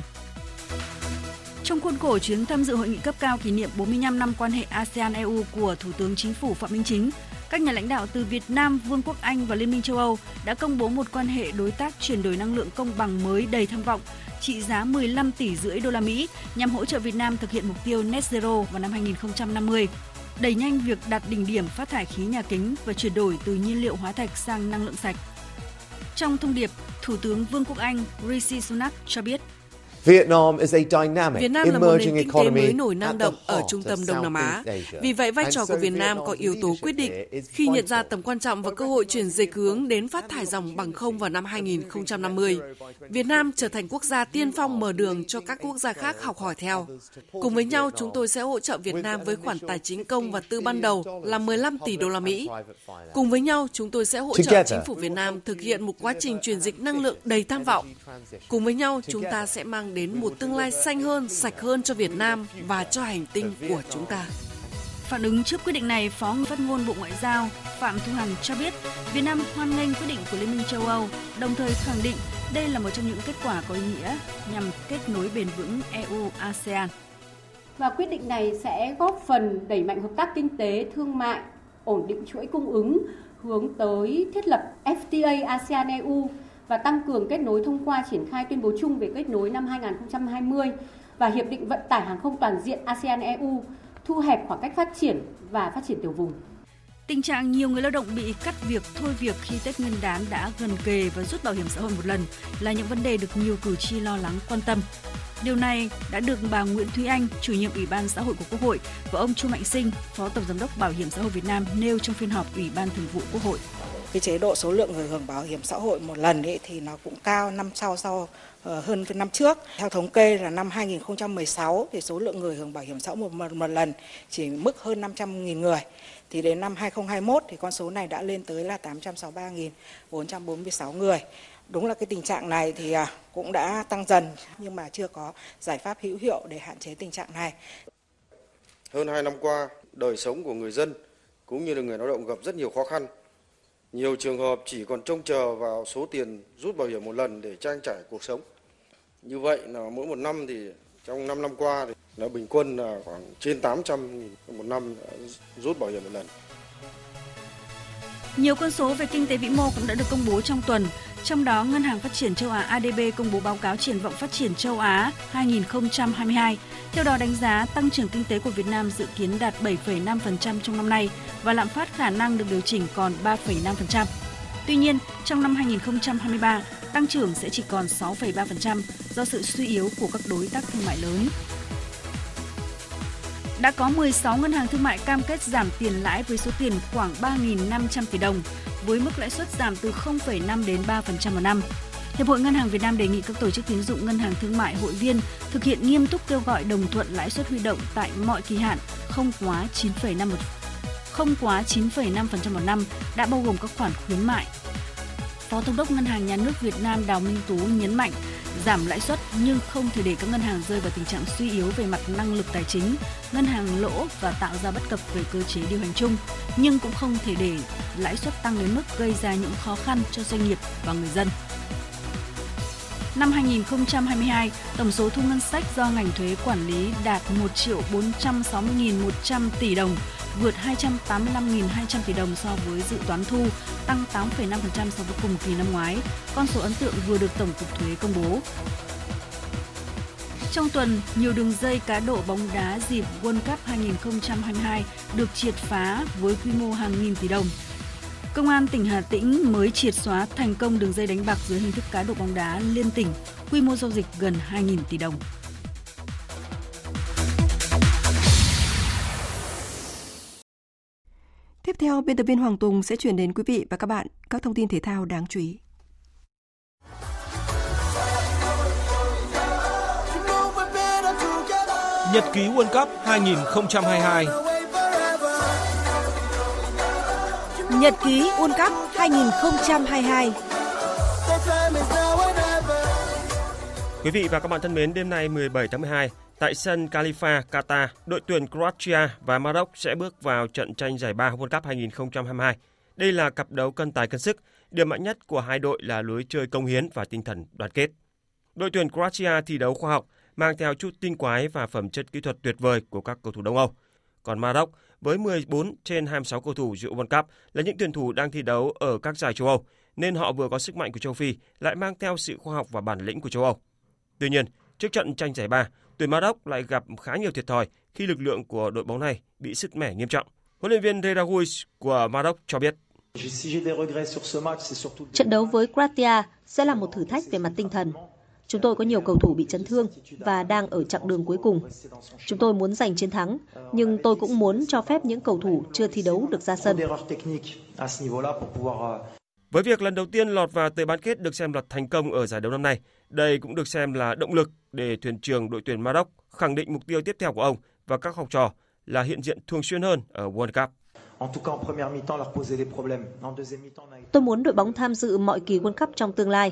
Trong khuôn khổ chuyến tham dự hội nghị cấp cao kỷ niệm 45 năm quan hệ ASEAN-EU của Thủ tướng Chính phủ Phạm Minh Chính, các nhà lãnh đạo từ Việt Nam, Vương quốc Anh và Liên minh châu Âu đã công bố một quan hệ đối tác chuyển đổi năng lượng công bằng mới đầy tham vọng, trị giá 15 tỷ rưỡi đô la Mỹ nhằm hỗ trợ Việt Nam thực hiện mục tiêu net zero vào năm 2050 đẩy nhanh việc đạt đỉnh điểm phát thải khí nhà kính và chuyển đổi từ nhiên liệu hóa thạch sang năng lượng sạch. Trong thông điệp, Thủ tướng Vương quốc Anh Rishi Sunak cho biết Việt Nam là một nền kinh tế mới nổi năng động ở trung tâm Đông Nam Á. Vì vậy, vai trò của Việt Nam có yếu tố quyết định khi nhận ra tầm quan trọng và cơ hội chuyển dịch hướng đến phát thải dòng bằng không vào năm 2050. Việt Nam trở thành quốc gia tiên phong mở đường cho các quốc gia khác học hỏi theo. Cùng với nhau, chúng tôi sẽ hỗ trợ Việt Nam với khoản tài chính công và tư ban đầu là 15 tỷ đô la Mỹ. Cùng với nhau, chúng tôi sẽ hỗ trợ chính phủ Việt Nam thực hiện một quá trình chuyển dịch năng lượng đầy tham vọng. Cùng với nhau, chúng ta sẽ mang đến một tương lai xanh hơn, sạch hơn cho Việt Nam và cho hành tinh của chúng ta. Phản ứng trước quyết định này, Phó người phát ngôn Bộ Ngoại giao Phạm Thu Hằng cho biết Việt Nam hoan nghênh quyết định của Liên minh châu Âu, đồng thời khẳng định đây là một trong những kết quả có ý nghĩa nhằm kết nối bền vững EU-ASEAN. Và quyết định này sẽ góp phần đẩy mạnh hợp tác kinh tế, thương mại, ổn định chuỗi cung ứng, hướng tới thiết lập FTA ASEAN-EU và tăng cường kết nối thông qua triển khai tuyên bố chung về kết nối năm 2020 và Hiệp định Vận tải Hàng không Toàn diện ASEAN-EU, thu hẹp khoảng cách phát triển và phát triển tiểu vùng. Tình trạng nhiều người lao động bị cắt việc thôi việc khi Tết Nguyên đán đã gần kề và rút bảo hiểm xã hội một lần là những vấn đề được nhiều cử tri lo lắng quan tâm. Điều này đã được bà Nguyễn Thúy Anh, chủ nhiệm Ủy ban xã hội của Quốc hội và ông Chu Mạnh Sinh, Phó Tổng giám đốc Bảo hiểm xã hội Việt Nam nêu trong phiên họp Ủy ban Thường vụ Quốc hội cái chế độ số lượng người hưởng bảo hiểm xã hội một lần ấy thì nó cũng cao năm sau sau ờ, hơn năm trước. Theo thống kê là năm 2016 thì số lượng người hưởng bảo hiểm xã hội một, một, một lần chỉ mức hơn 500.000 người. Thì đến năm 2021 thì con số này đã lên tới là 863.446 người. Đúng là cái tình trạng này thì à, cũng đã tăng dần nhưng mà chưa có giải pháp hữu hiệu để hạn chế tình trạng này. Hơn 2 năm qua, đời sống của người dân cũng như là người lao động gặp rất nhiều khó khăn. Nhiều trường hợp chỉ còn trông chờ vào số tiền rút bảo hiểm một lần để trang trải cuộc sống. Như vậy là mỗi một năm thì trong 5 năm qua thì nó bình quân là khoảng trên 800 một năm rút bảo hiểm một lần. Nhiều con số về kinh tế vĩ mô cũng đã được công bố trong tuần. Trong đó, Ngân hàng Phát triển châu Á ADB công bố báo cáo triển vọng phát triển châu Á 2022. Theo đó đánh giá tăng trưởng kinh tế của Việt Nam dự kiến đạt 7,5% trong năm nay và lạm phát khả năng được điều chỉnh còn 3,5%. Tuy nhiên, trong năm 2023, tăng trưởng sẽ chỉ còn 6,3% do sự suy yếu của các đối tác thương mại lớn. Đã có 16 ngân hàng thương mại cam kết giảm tiền lãi với số tiền khoảng 3.500 tỷ đồng, với mức lãi suất giảm từ 0,5 đến 3% một năm. Hiệp hội Ngân hàng Việt Nam đề nghị các tổ chức tín dụng ngân hàng thương mại hội viên thực hiện nghiêm túc kêu gọi đồng thuận lãi suất huy động tại mọi kỳ hạn không quá 9,5 không quá 9,5% một năm đã bao gồm các khoản khuyến mại. Phó Thống đốc Ngân hàng Nhà nước Việt Nam Đào Minh Tú nhấn mạnh giảm lãi suất nhưng không thể để các ngân hàng rơi vào tình trạng suy yếu về mặt năng lực tài chính, ngân hàng lỗ và tạo ra bất cập về cơ chế điều hành chung, nhưng cũng không thể để lãi suất tăng đến mức gây ra những khó khăn cho doanh nghiệp và người dân. Năm 2022, tổng số thu ngân sách do ngành thuế quản lý đạt 1 triệu 460.100 tỷ đồng, vượt 285.200 tỷ đồng so với dự toán thu, tăng 8,5% so với cùng kỳ năm ngoái. Con số ấn tượng vừa được Tổng cục Thuế công bố. Trong tuần, nhiều đường dây cá độ bóng đá dịp World Cup 2022 được triệt phá với quy mô hàng nghìn tỷ đồng. Công an tỉnh Hà Tĩnh mới triệt xóa thành công đường dây đánh bạc dưới hình thức cá độ bóng đá liên tỉnh, quy mô giao dịch gần 2.000 tỷ đồng. Tiếp theo, biên tập viên Hoàng Tùng sẽ chuyển đến quý vị và các bạn các thông tin thể thao đáng chú ý. Nhật ký World Cup 2022 Nhật ký World Cup 2022 Quý vị và các bạn thân mến, đêm nay 17 tháng 12, tại sân Khalifa, Qatar, đội tuyển Croatia và Maroc sẽ bước vào trận tranh giải ba World Cup 2022. Đây là cặp đấu cân tài cân sức, điểm mạnh nhất của hai đội là lối chơi công hiến và tinh thần đoàn kết. Đội tuyển Croatia thi đấu khoa học, mang theo chút tinh quái và phẩm chất kỹ thuật tuyệt vời của các cầu thủ Đông Âu. Còn Maroc với 14 trên 26 cầu thủ dự World Cup là những tuyển thủ đang thi đấu ở các giải châu Âu, nên họ vừa có sức mạnh của châu Phi lại mang theo sự khoa học và bản lĩnh của châu Âu. Tuy nhiên, trước trận tranh giải ba, tuyển Maroc lại gặp khá nhiều thiệt thòi khi lực lượng của đội bóng này bị sứt mẻ nghiêm trọng. Huấn luyện viên Redaguis của Maroc cho biết. Trận đấu với Croatia sẽ là một thử thách về mặt tinh thần. Chúng tôi có nhiều cầu thủ bị chấn thương và đang ở chặng đường cuối cùng. Chúng tôi muốn giành chiến thắng, nhưng tôi cũng muốn cho phép những cầu thủ chưa thi đấu được ra sân. Với việc lần đầu tiên lọt vào tới bán kết được xem là thành công ở giải đấu năm nay, đây cũng được xem là động lực để thuyền trưởng đội tuyển Maroc khẳng định mục tiêu tiếp theo của ông và các học trò là hiện diện thường xuyên hơn ở World Cup. Tôi muốn đội bóng tham dự mọi kỳ World Cup trong tương lai.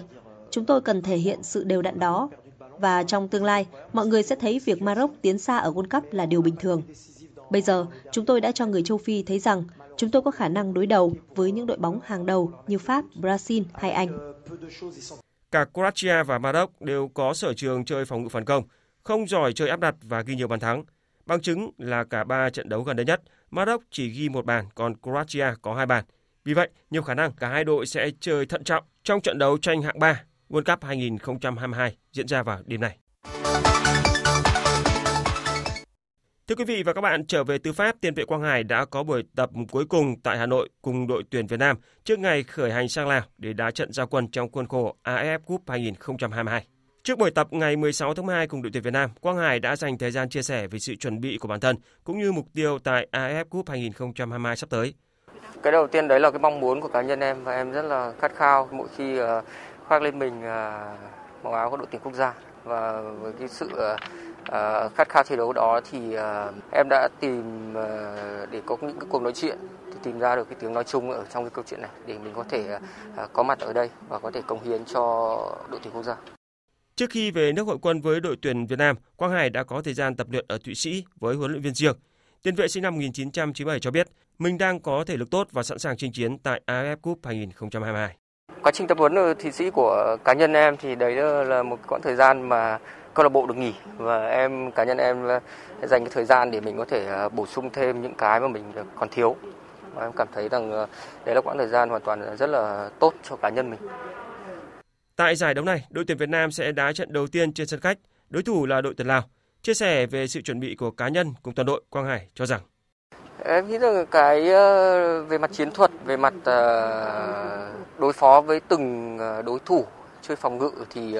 Chúng tôi cần thể hiện sự đều đặn đó. Và trong tương lai, mọi người sẽ thấy việc Maroc tiến xa ở World Cup là điều bình thường. Bây giờ, chúng tôi đã cho người châu Phi thấy rằng chúng tôi có khả năng đối đầu với những đội bóng hàng đầu như Pháp, Brazil hay Anh. Cả Croatia và Maroc đều có sở trường chơi phòng ngự phản công, không giỏi chơi áp đặt và ghi nhiều bàn thắng. Bằng chứng là cả ba trận đấu gần đây nhất, Maroc chỉ ghi một bàn, còn Croatia có hai bàn. Vì vậy, nhiều khả năng cả hai đội sẽ chơi thận trọng trong trận đấu tranh hạng 3 World Cup 2022 diễn ra vào đêm nay. Thưa quý vị và các bạn, trở về tư pháp, tiền vệ Quang Hải đã có buổi tập cuối cùng tại Hà Nội cùng đội tuyển Việt Nam trước ngày khởi hành sang Lào để đá trận giao quân trong khuôn khổ AFF Cup 2022. Trước buổi tập ngày 16 tháng 2 cùng đội tuyển Việt Nam, Quang Hải đã dành thời gian chia sẻ về sự chuẩn bị của bản thân cũng như mục tiêu tại AFF Cup 2022 sắp tới. Cái đầu tiên đấy là cái mong muốn của cá nhân em và em rất là khát khao mỗi khi ờ, khoác lên mình à, màu áo của đội tuyển quốc gia và với cái sự uh, khát khao thi đấu đó thì uh, em đã tìm uh, để có những cái cuộc nói chuyện thì tìm ra được cái tiếng nói chung ở trong cái câu chuyện này để mình có thể uh, có mặt ở đây và có thể cống hiến cho đội tuyển quốc gia. Trước khi về nước hội quân với đội tuyển Việt Nam, Quang Hải đã có thời gian tập luyện ở Thụy Sĩ với huấn luyện viên riêng. Tiền vệ sinh năm 1997 cho biết mình đang có thể lực tốt và sẵn sàng chinh chiến tại AFF Cup 2022. Quá trình tập huấn ở Thụy Sĩ của cá nhân em thì đấy là một quãng thời gian mà câu lạc bộ được nghỉ và em cá nhân em dành cái thời gian để mình có thể à, bổ sung thêm những cái mà mình còn thiếu. Và em cảm thấy rằng à, đấy là quãng thời gian hoàn toàn rất là tốt cho cá nhân mình. Tại giải đấu này, đội tuyển Việt Nam sẽ đá trận đầu tiên trên sân khách, đối thủ là đội tuyển Lào. Chia sẻ về sự chuẩn bị của cá nhân cùng toàn đội, Quang Hải cho rằng Em nghĩ rằng cái ờ, về mặt chiến thuật, về mặt ờ, đối phó với từng ờ, đối thủ chơi phòng ngự thì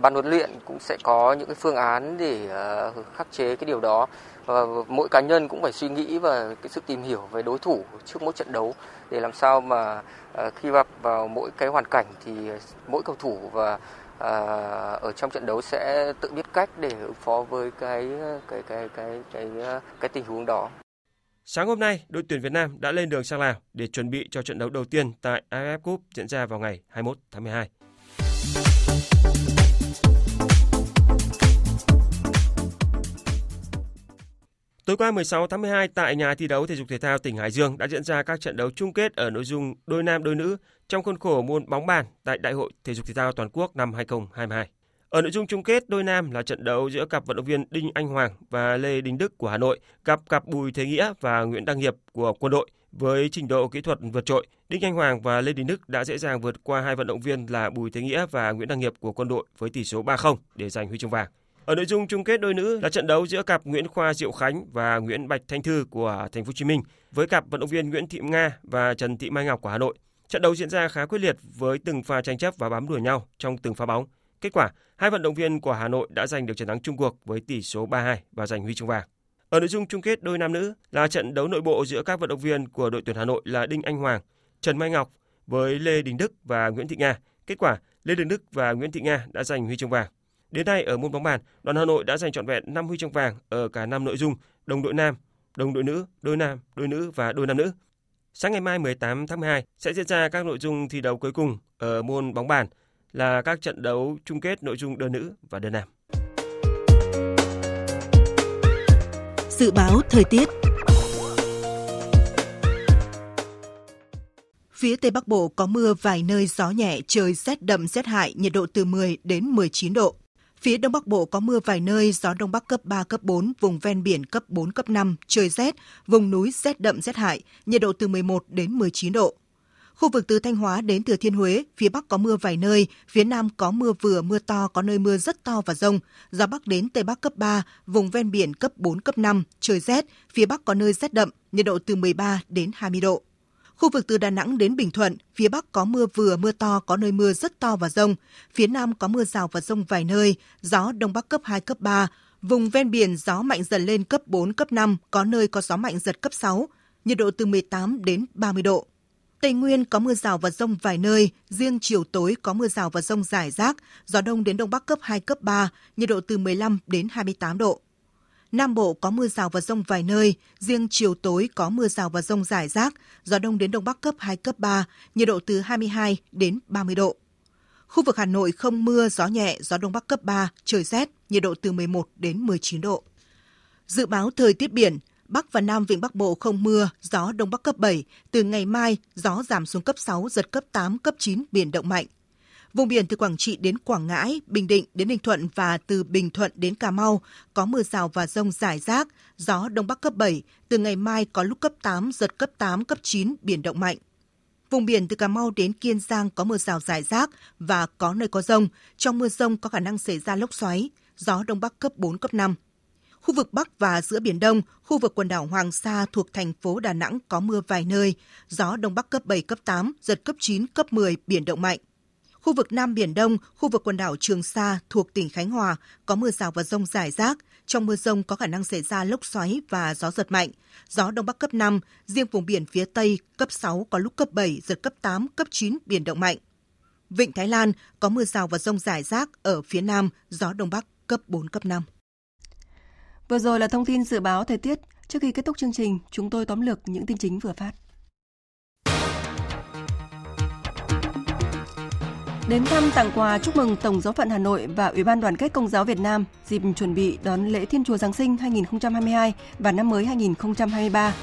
ban huấn luyện cũng sẽ có những cái phương án để khắc chế cái điều đó và mỗi cá nhân cũng phải suy nghĩ và cái sự tìm hiểu về đối thủ trước mỗi trận đấu để làm sao mà khi gặp vào mỗi cái hoàn cảnh thì mỗi cầu thủ và ở trong trận đấu sẽ tự biết cách để ứng phó với cái cái cái cái cái cái, cái tình huống đó. Sáng hôm nay, đội tuyển Việt Nam đã lên đường sang Lào để chuẩn bị cho trận đấu đầu tiên tại AFF Cup diễn ra vào ngày 21 tháng 12. Tối qua 16 tháng 12 tại nhà thi đấu thể dục thể thao tỉnh Hải Dương đã diễn ra các trận đấu chung kết ở nội dung đôi nam đôi nữ trong khuôn khổ môn bóng bàn tại Đại hội thể dục thể thao toàn quốc năm 2022. Ở nội dung chung kết đôi nam là trận đấu giữa cặp vận động viên Đinh Anh Hoàng và Lê Đình Đức của Hà Nội gặp cặp Bùi Thế Nghĩa và Nguyễn Đăng Hiệp của Quân đội. Với trình độ kỹ thuật vượt trội, Đinh Anh Hoàng và Lê Đình Đức đã dễ dàng vượt qua hai vận động viên là Bùi Thế Nghĩa và Nguyễn Đăng Hiệp của Quân đội với tỷ số 3-0 để giành huy chương vàng. Ở nội dung chung kết đôi nữ là trận đấu giữa cặp Nguyễn Khoa Diệu Khánh và Nguyễn Bạch Thanh Thư của Thành phố Hồ Chí Minh với cặp vận động viên Nguyễn Thị Nga và Trần Thị Mai Ngọc của Hà Nội. Trận đấu diễn ra khá quyết liệt với từng pha tranh chấp và bám đuổi nhau trong từng pha bóng. Kết quả, hai vận động viên của Hà Nội đã giành được chiến thắng chung cuộc với tỷ số 3-2 và giành huy chương vàng. Ở nội dung chung kết đôi nam nữ là trận đấu nội bộ giữa các vận động viên của đội tuyển Hà Nội là Đinh Anh Hoàng, Trần Mai Ngọc với Lê Đình Đức và Nguyễn Thị Nga. Kết quả, Lê Đình Đức và Nguyễn Thị Nga đã giành huy chương vàng. Đến nay ở môn bóng bàn, đoàn Hà Nội đã giành trọn vẹn 5 huy chương vàng ở cả năm nội dung đồng đội nam, đồng đội nữ, đôi nam, đôi nữ và đôi nam nữ. Sáng ngày mai 18 tháng 12 sẽ diễn ra các nội dung thi đấu cuối cùng ở môn bóng bàn là các trận đấu chung kết nội dung đơn nữ và đơn nam. Dự báo thời tiết Phía Tây Bắc Bộ có mưa vài nơi gió nhẹ, trời rét đậm rét hại, nhiệt độ từ 10 đến 19 độ. Phía Đông Bắc Bộ có mưa vài nơi, gió Đông Bắc cấp 3, cấp 4, vùng ven biển cấp 4, cấp 5, trời rét, vùng núi rét đậm rét hại, nhiệt độ từ 11 đến 19 độ. Khu vực từ Thanh Hóa đến Thừa Thiên Huế, phía Bắc có mưa vài nơi, phía Nam có mưa vừa mưa to, có nơi mưa rất to và rông. Gió Bắc đến Tây Bắc cấp 3, vùng ven biển cấp 4, cấp 5, trời rét, phía Bắc có nơi rét đậm, nhiệt độ từ 13 đến 20 độ. Khu vực từ Đà Nẵng đến Bình Thuận, phía Bắc có mưa vừa mưa to, có nơi mưa rất to và rông. Phía Nam có mưa rào và rông vài nơi, gió Đông Bắc cấp 2, cấp 3. Vùng ven biển gió mạnh dần lên cấp 4, cấp 5, có nơi có gió mạnh giật cấp 6, nhiệt độ từ 18 đến 30 độ. Tây Nguyên có mưa rào và rông vài nơi, riêng chiều tối có mưa rào và rông rải rác, gió đông đến đông bắc cấp 2, cấp 3, nhiệt độ từ 15 đến 28 độ. Nam Bộ có mưa rào và rông vài nơi, riêng chiều tối có mưa rào và rông rải rác, gió đông đến đông bắc cấp 2, cấp 3, nhiệt độ từ 22 đến 30 độ. Khu vực Hà Nội không mưa, gió nhẹ, gió đông bắc cấp 3, trời rét, nhiệt độ từ 11 đến 19 độ. Dự báo thời tiết biển, Bắc và Nam Vịnh Bắc Bộ không mưa, gió Đông Bắc cấp 7. Từ ngày mai, gió giảm xuống cấp 6, giật cấp 8, cấp 9, biển động mạnh. Vùng biển từ Quảng Trị đến Quảng Ngãi, Bình Định đến Ninh Thuận và từ Bình Thuận đến Cà Mau có mưa rào và rông rải rác, gió Đông Bắc cấp 7. Từ ngày mai có lúc cấp 8, giật cấp 8, cấp 9, biển động mạnh. Vùng biển từ Cà Mau đến Kiên Giang có mưa rào rải rác và có nơi có rông. Trong mưa rông có khả năng xảy ra lốc xoáy, gió Đông Bắc cấp 4, cấp 5. Khu vực Bắc và giữa Biển Đông, khu vực quần đảo Hoàng Sa thuộc thành phố Đà Nẵng có mưa vài nơi, gió Đông Bắc cấp 7, cấp 8, giật cấp 9, cấp 10, biển động mạnh. Khu vực Nam Biển Đông, khu vực quần đảo Trường Sa thuộc tỉnh Khánh Hòa có mưa rào và rông rải rác, Trong mưa rông có khả năng xảy ra lốc xoáy và gió giật mạnh. Gió Đông Bắc cấp 5, riêng vùng biển phía Tây cấp 6 có lúc cấp 7, giật cấp 8, cấp 9, biển động mạnh. Vịnh Thái Lan có mưa rào và rông rải rác ở phía Nam, gió Đông Bắc cấp 4, cấp 5. Vừa rồi là thông tin dự báo thời tiết. Trước khi kết thúc chương trình, chúng tôi tóm lược những tin chính vừa phát. Đến thăm tặng quà chúc mừng Tổng giáo phận Hà Nội và Ủy ban Đoàn kết Công giáo Việt Nam dịp chuẩn bị đón lễ Thiên Chúa Giáng sinh 2022 và năm mới 2023.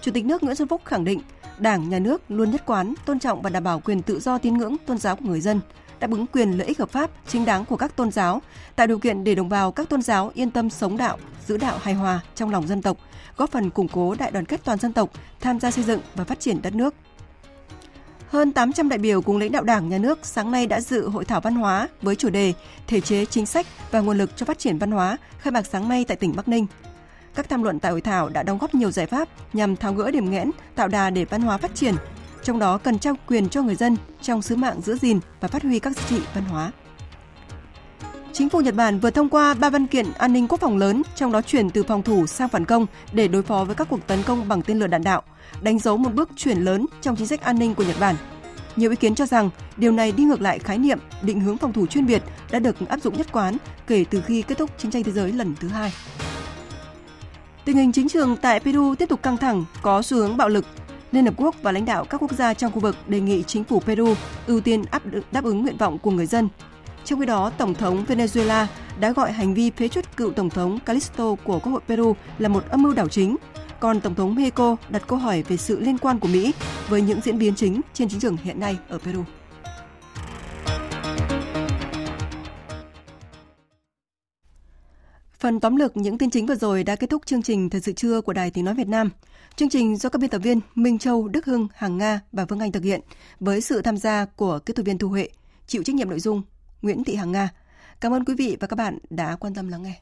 Chủ tịch nước Nguyễn Xuân Phúc khẳng định, Đảng, Nhà nước luôn nhất quán, tôn trọng và đảm bảo quyền tự do tín ngưỡng, tôn giáo của người dân, đáp ứng quyền lợi ích hợp pháp, chính đáng của các tôn giáo, tạo điều kiện để đồng bào các tôn giáo yên tâm sống đạo, giữ đạo hài hòa trong lòng dân tộc, góp phần củng cố đại đoàn kết toàn dân tộc, tham gia xây dựng và phát triển đất nước. Hơn 800 đại biểu cùng lãnh đạo Đảng, Nhà nước sáng nay đã dự hội thảo văn hóa với chủ đề Thể chế, chính sách và nguồn lực cho phát triển văn hóa khai mạc sáng nay tại tỉnh Bắc Ninh. Các tham luận tại hội thảo đã đóng góp nhiều giải pháp nhằm tháo gỡ điểm nghẽn, tạo đà để văn hóa phát triển, trong đó cần trao quyền cho người dân trong sứ mạng giữ gìn và phát huy các giá trị văn hóa. Chính phủ Nhật Bản vừa thông qua ba văn kiện an ninh quốc phòng lớn, trong đó chuyển từ phòng thủ sang phản công để đối phó với các cuộc tấn công bằng tên lửa đạn đạo, đánh dấu một bước chuyển lớn trong chính sách an ninh của Nhật Bản. Nhiều ý kiến cho rằng điều này đi ngược lại khái niệm định hướng phòng thủ chuyên biệt đã được áp dụng nhất quán kể từ khi kết thúc chiến tranh thế giới lần thứ hai. Tình hình chính trường tại Peru tiếp tục căng thẳng, có xu hướng bạo lực. Liên Hợp Quốc và lãnh đạo các quốc gia trong khu vực đề nghị chính phủ Peru ưu tiên áp đáp ứng nguyện vọng của người dân. Trong khi đó, Tổng thống Venezuela đã gọi hành vi phế chuất cựu Tổng thống Calisto của Quốc hội Peru là một âm mưu đảo chính. Còn Tổng thống Mexico đặt câu hỏi về sự liên quan của Mỹ với những diễn biến chính trên chính trường hiện nay ở Peru. Phần tóm lược những tin chính vừa rồi đã kết thúc chương trình Thời sự trưa của Đài Tiếng Nói Việt Nam. Chương trình do các biên tập viên Minh Châu, Đức Hưng, Hằng Nga và Vương Anh thực hiện với sự tham gia của kỹ thuật viên Thu Huệ, chịu trách nhiệm nội dung Nguyễn Thị Hằng Nga. Cảm ơn quý vị và các bạn đã quan tâm lắng nghe.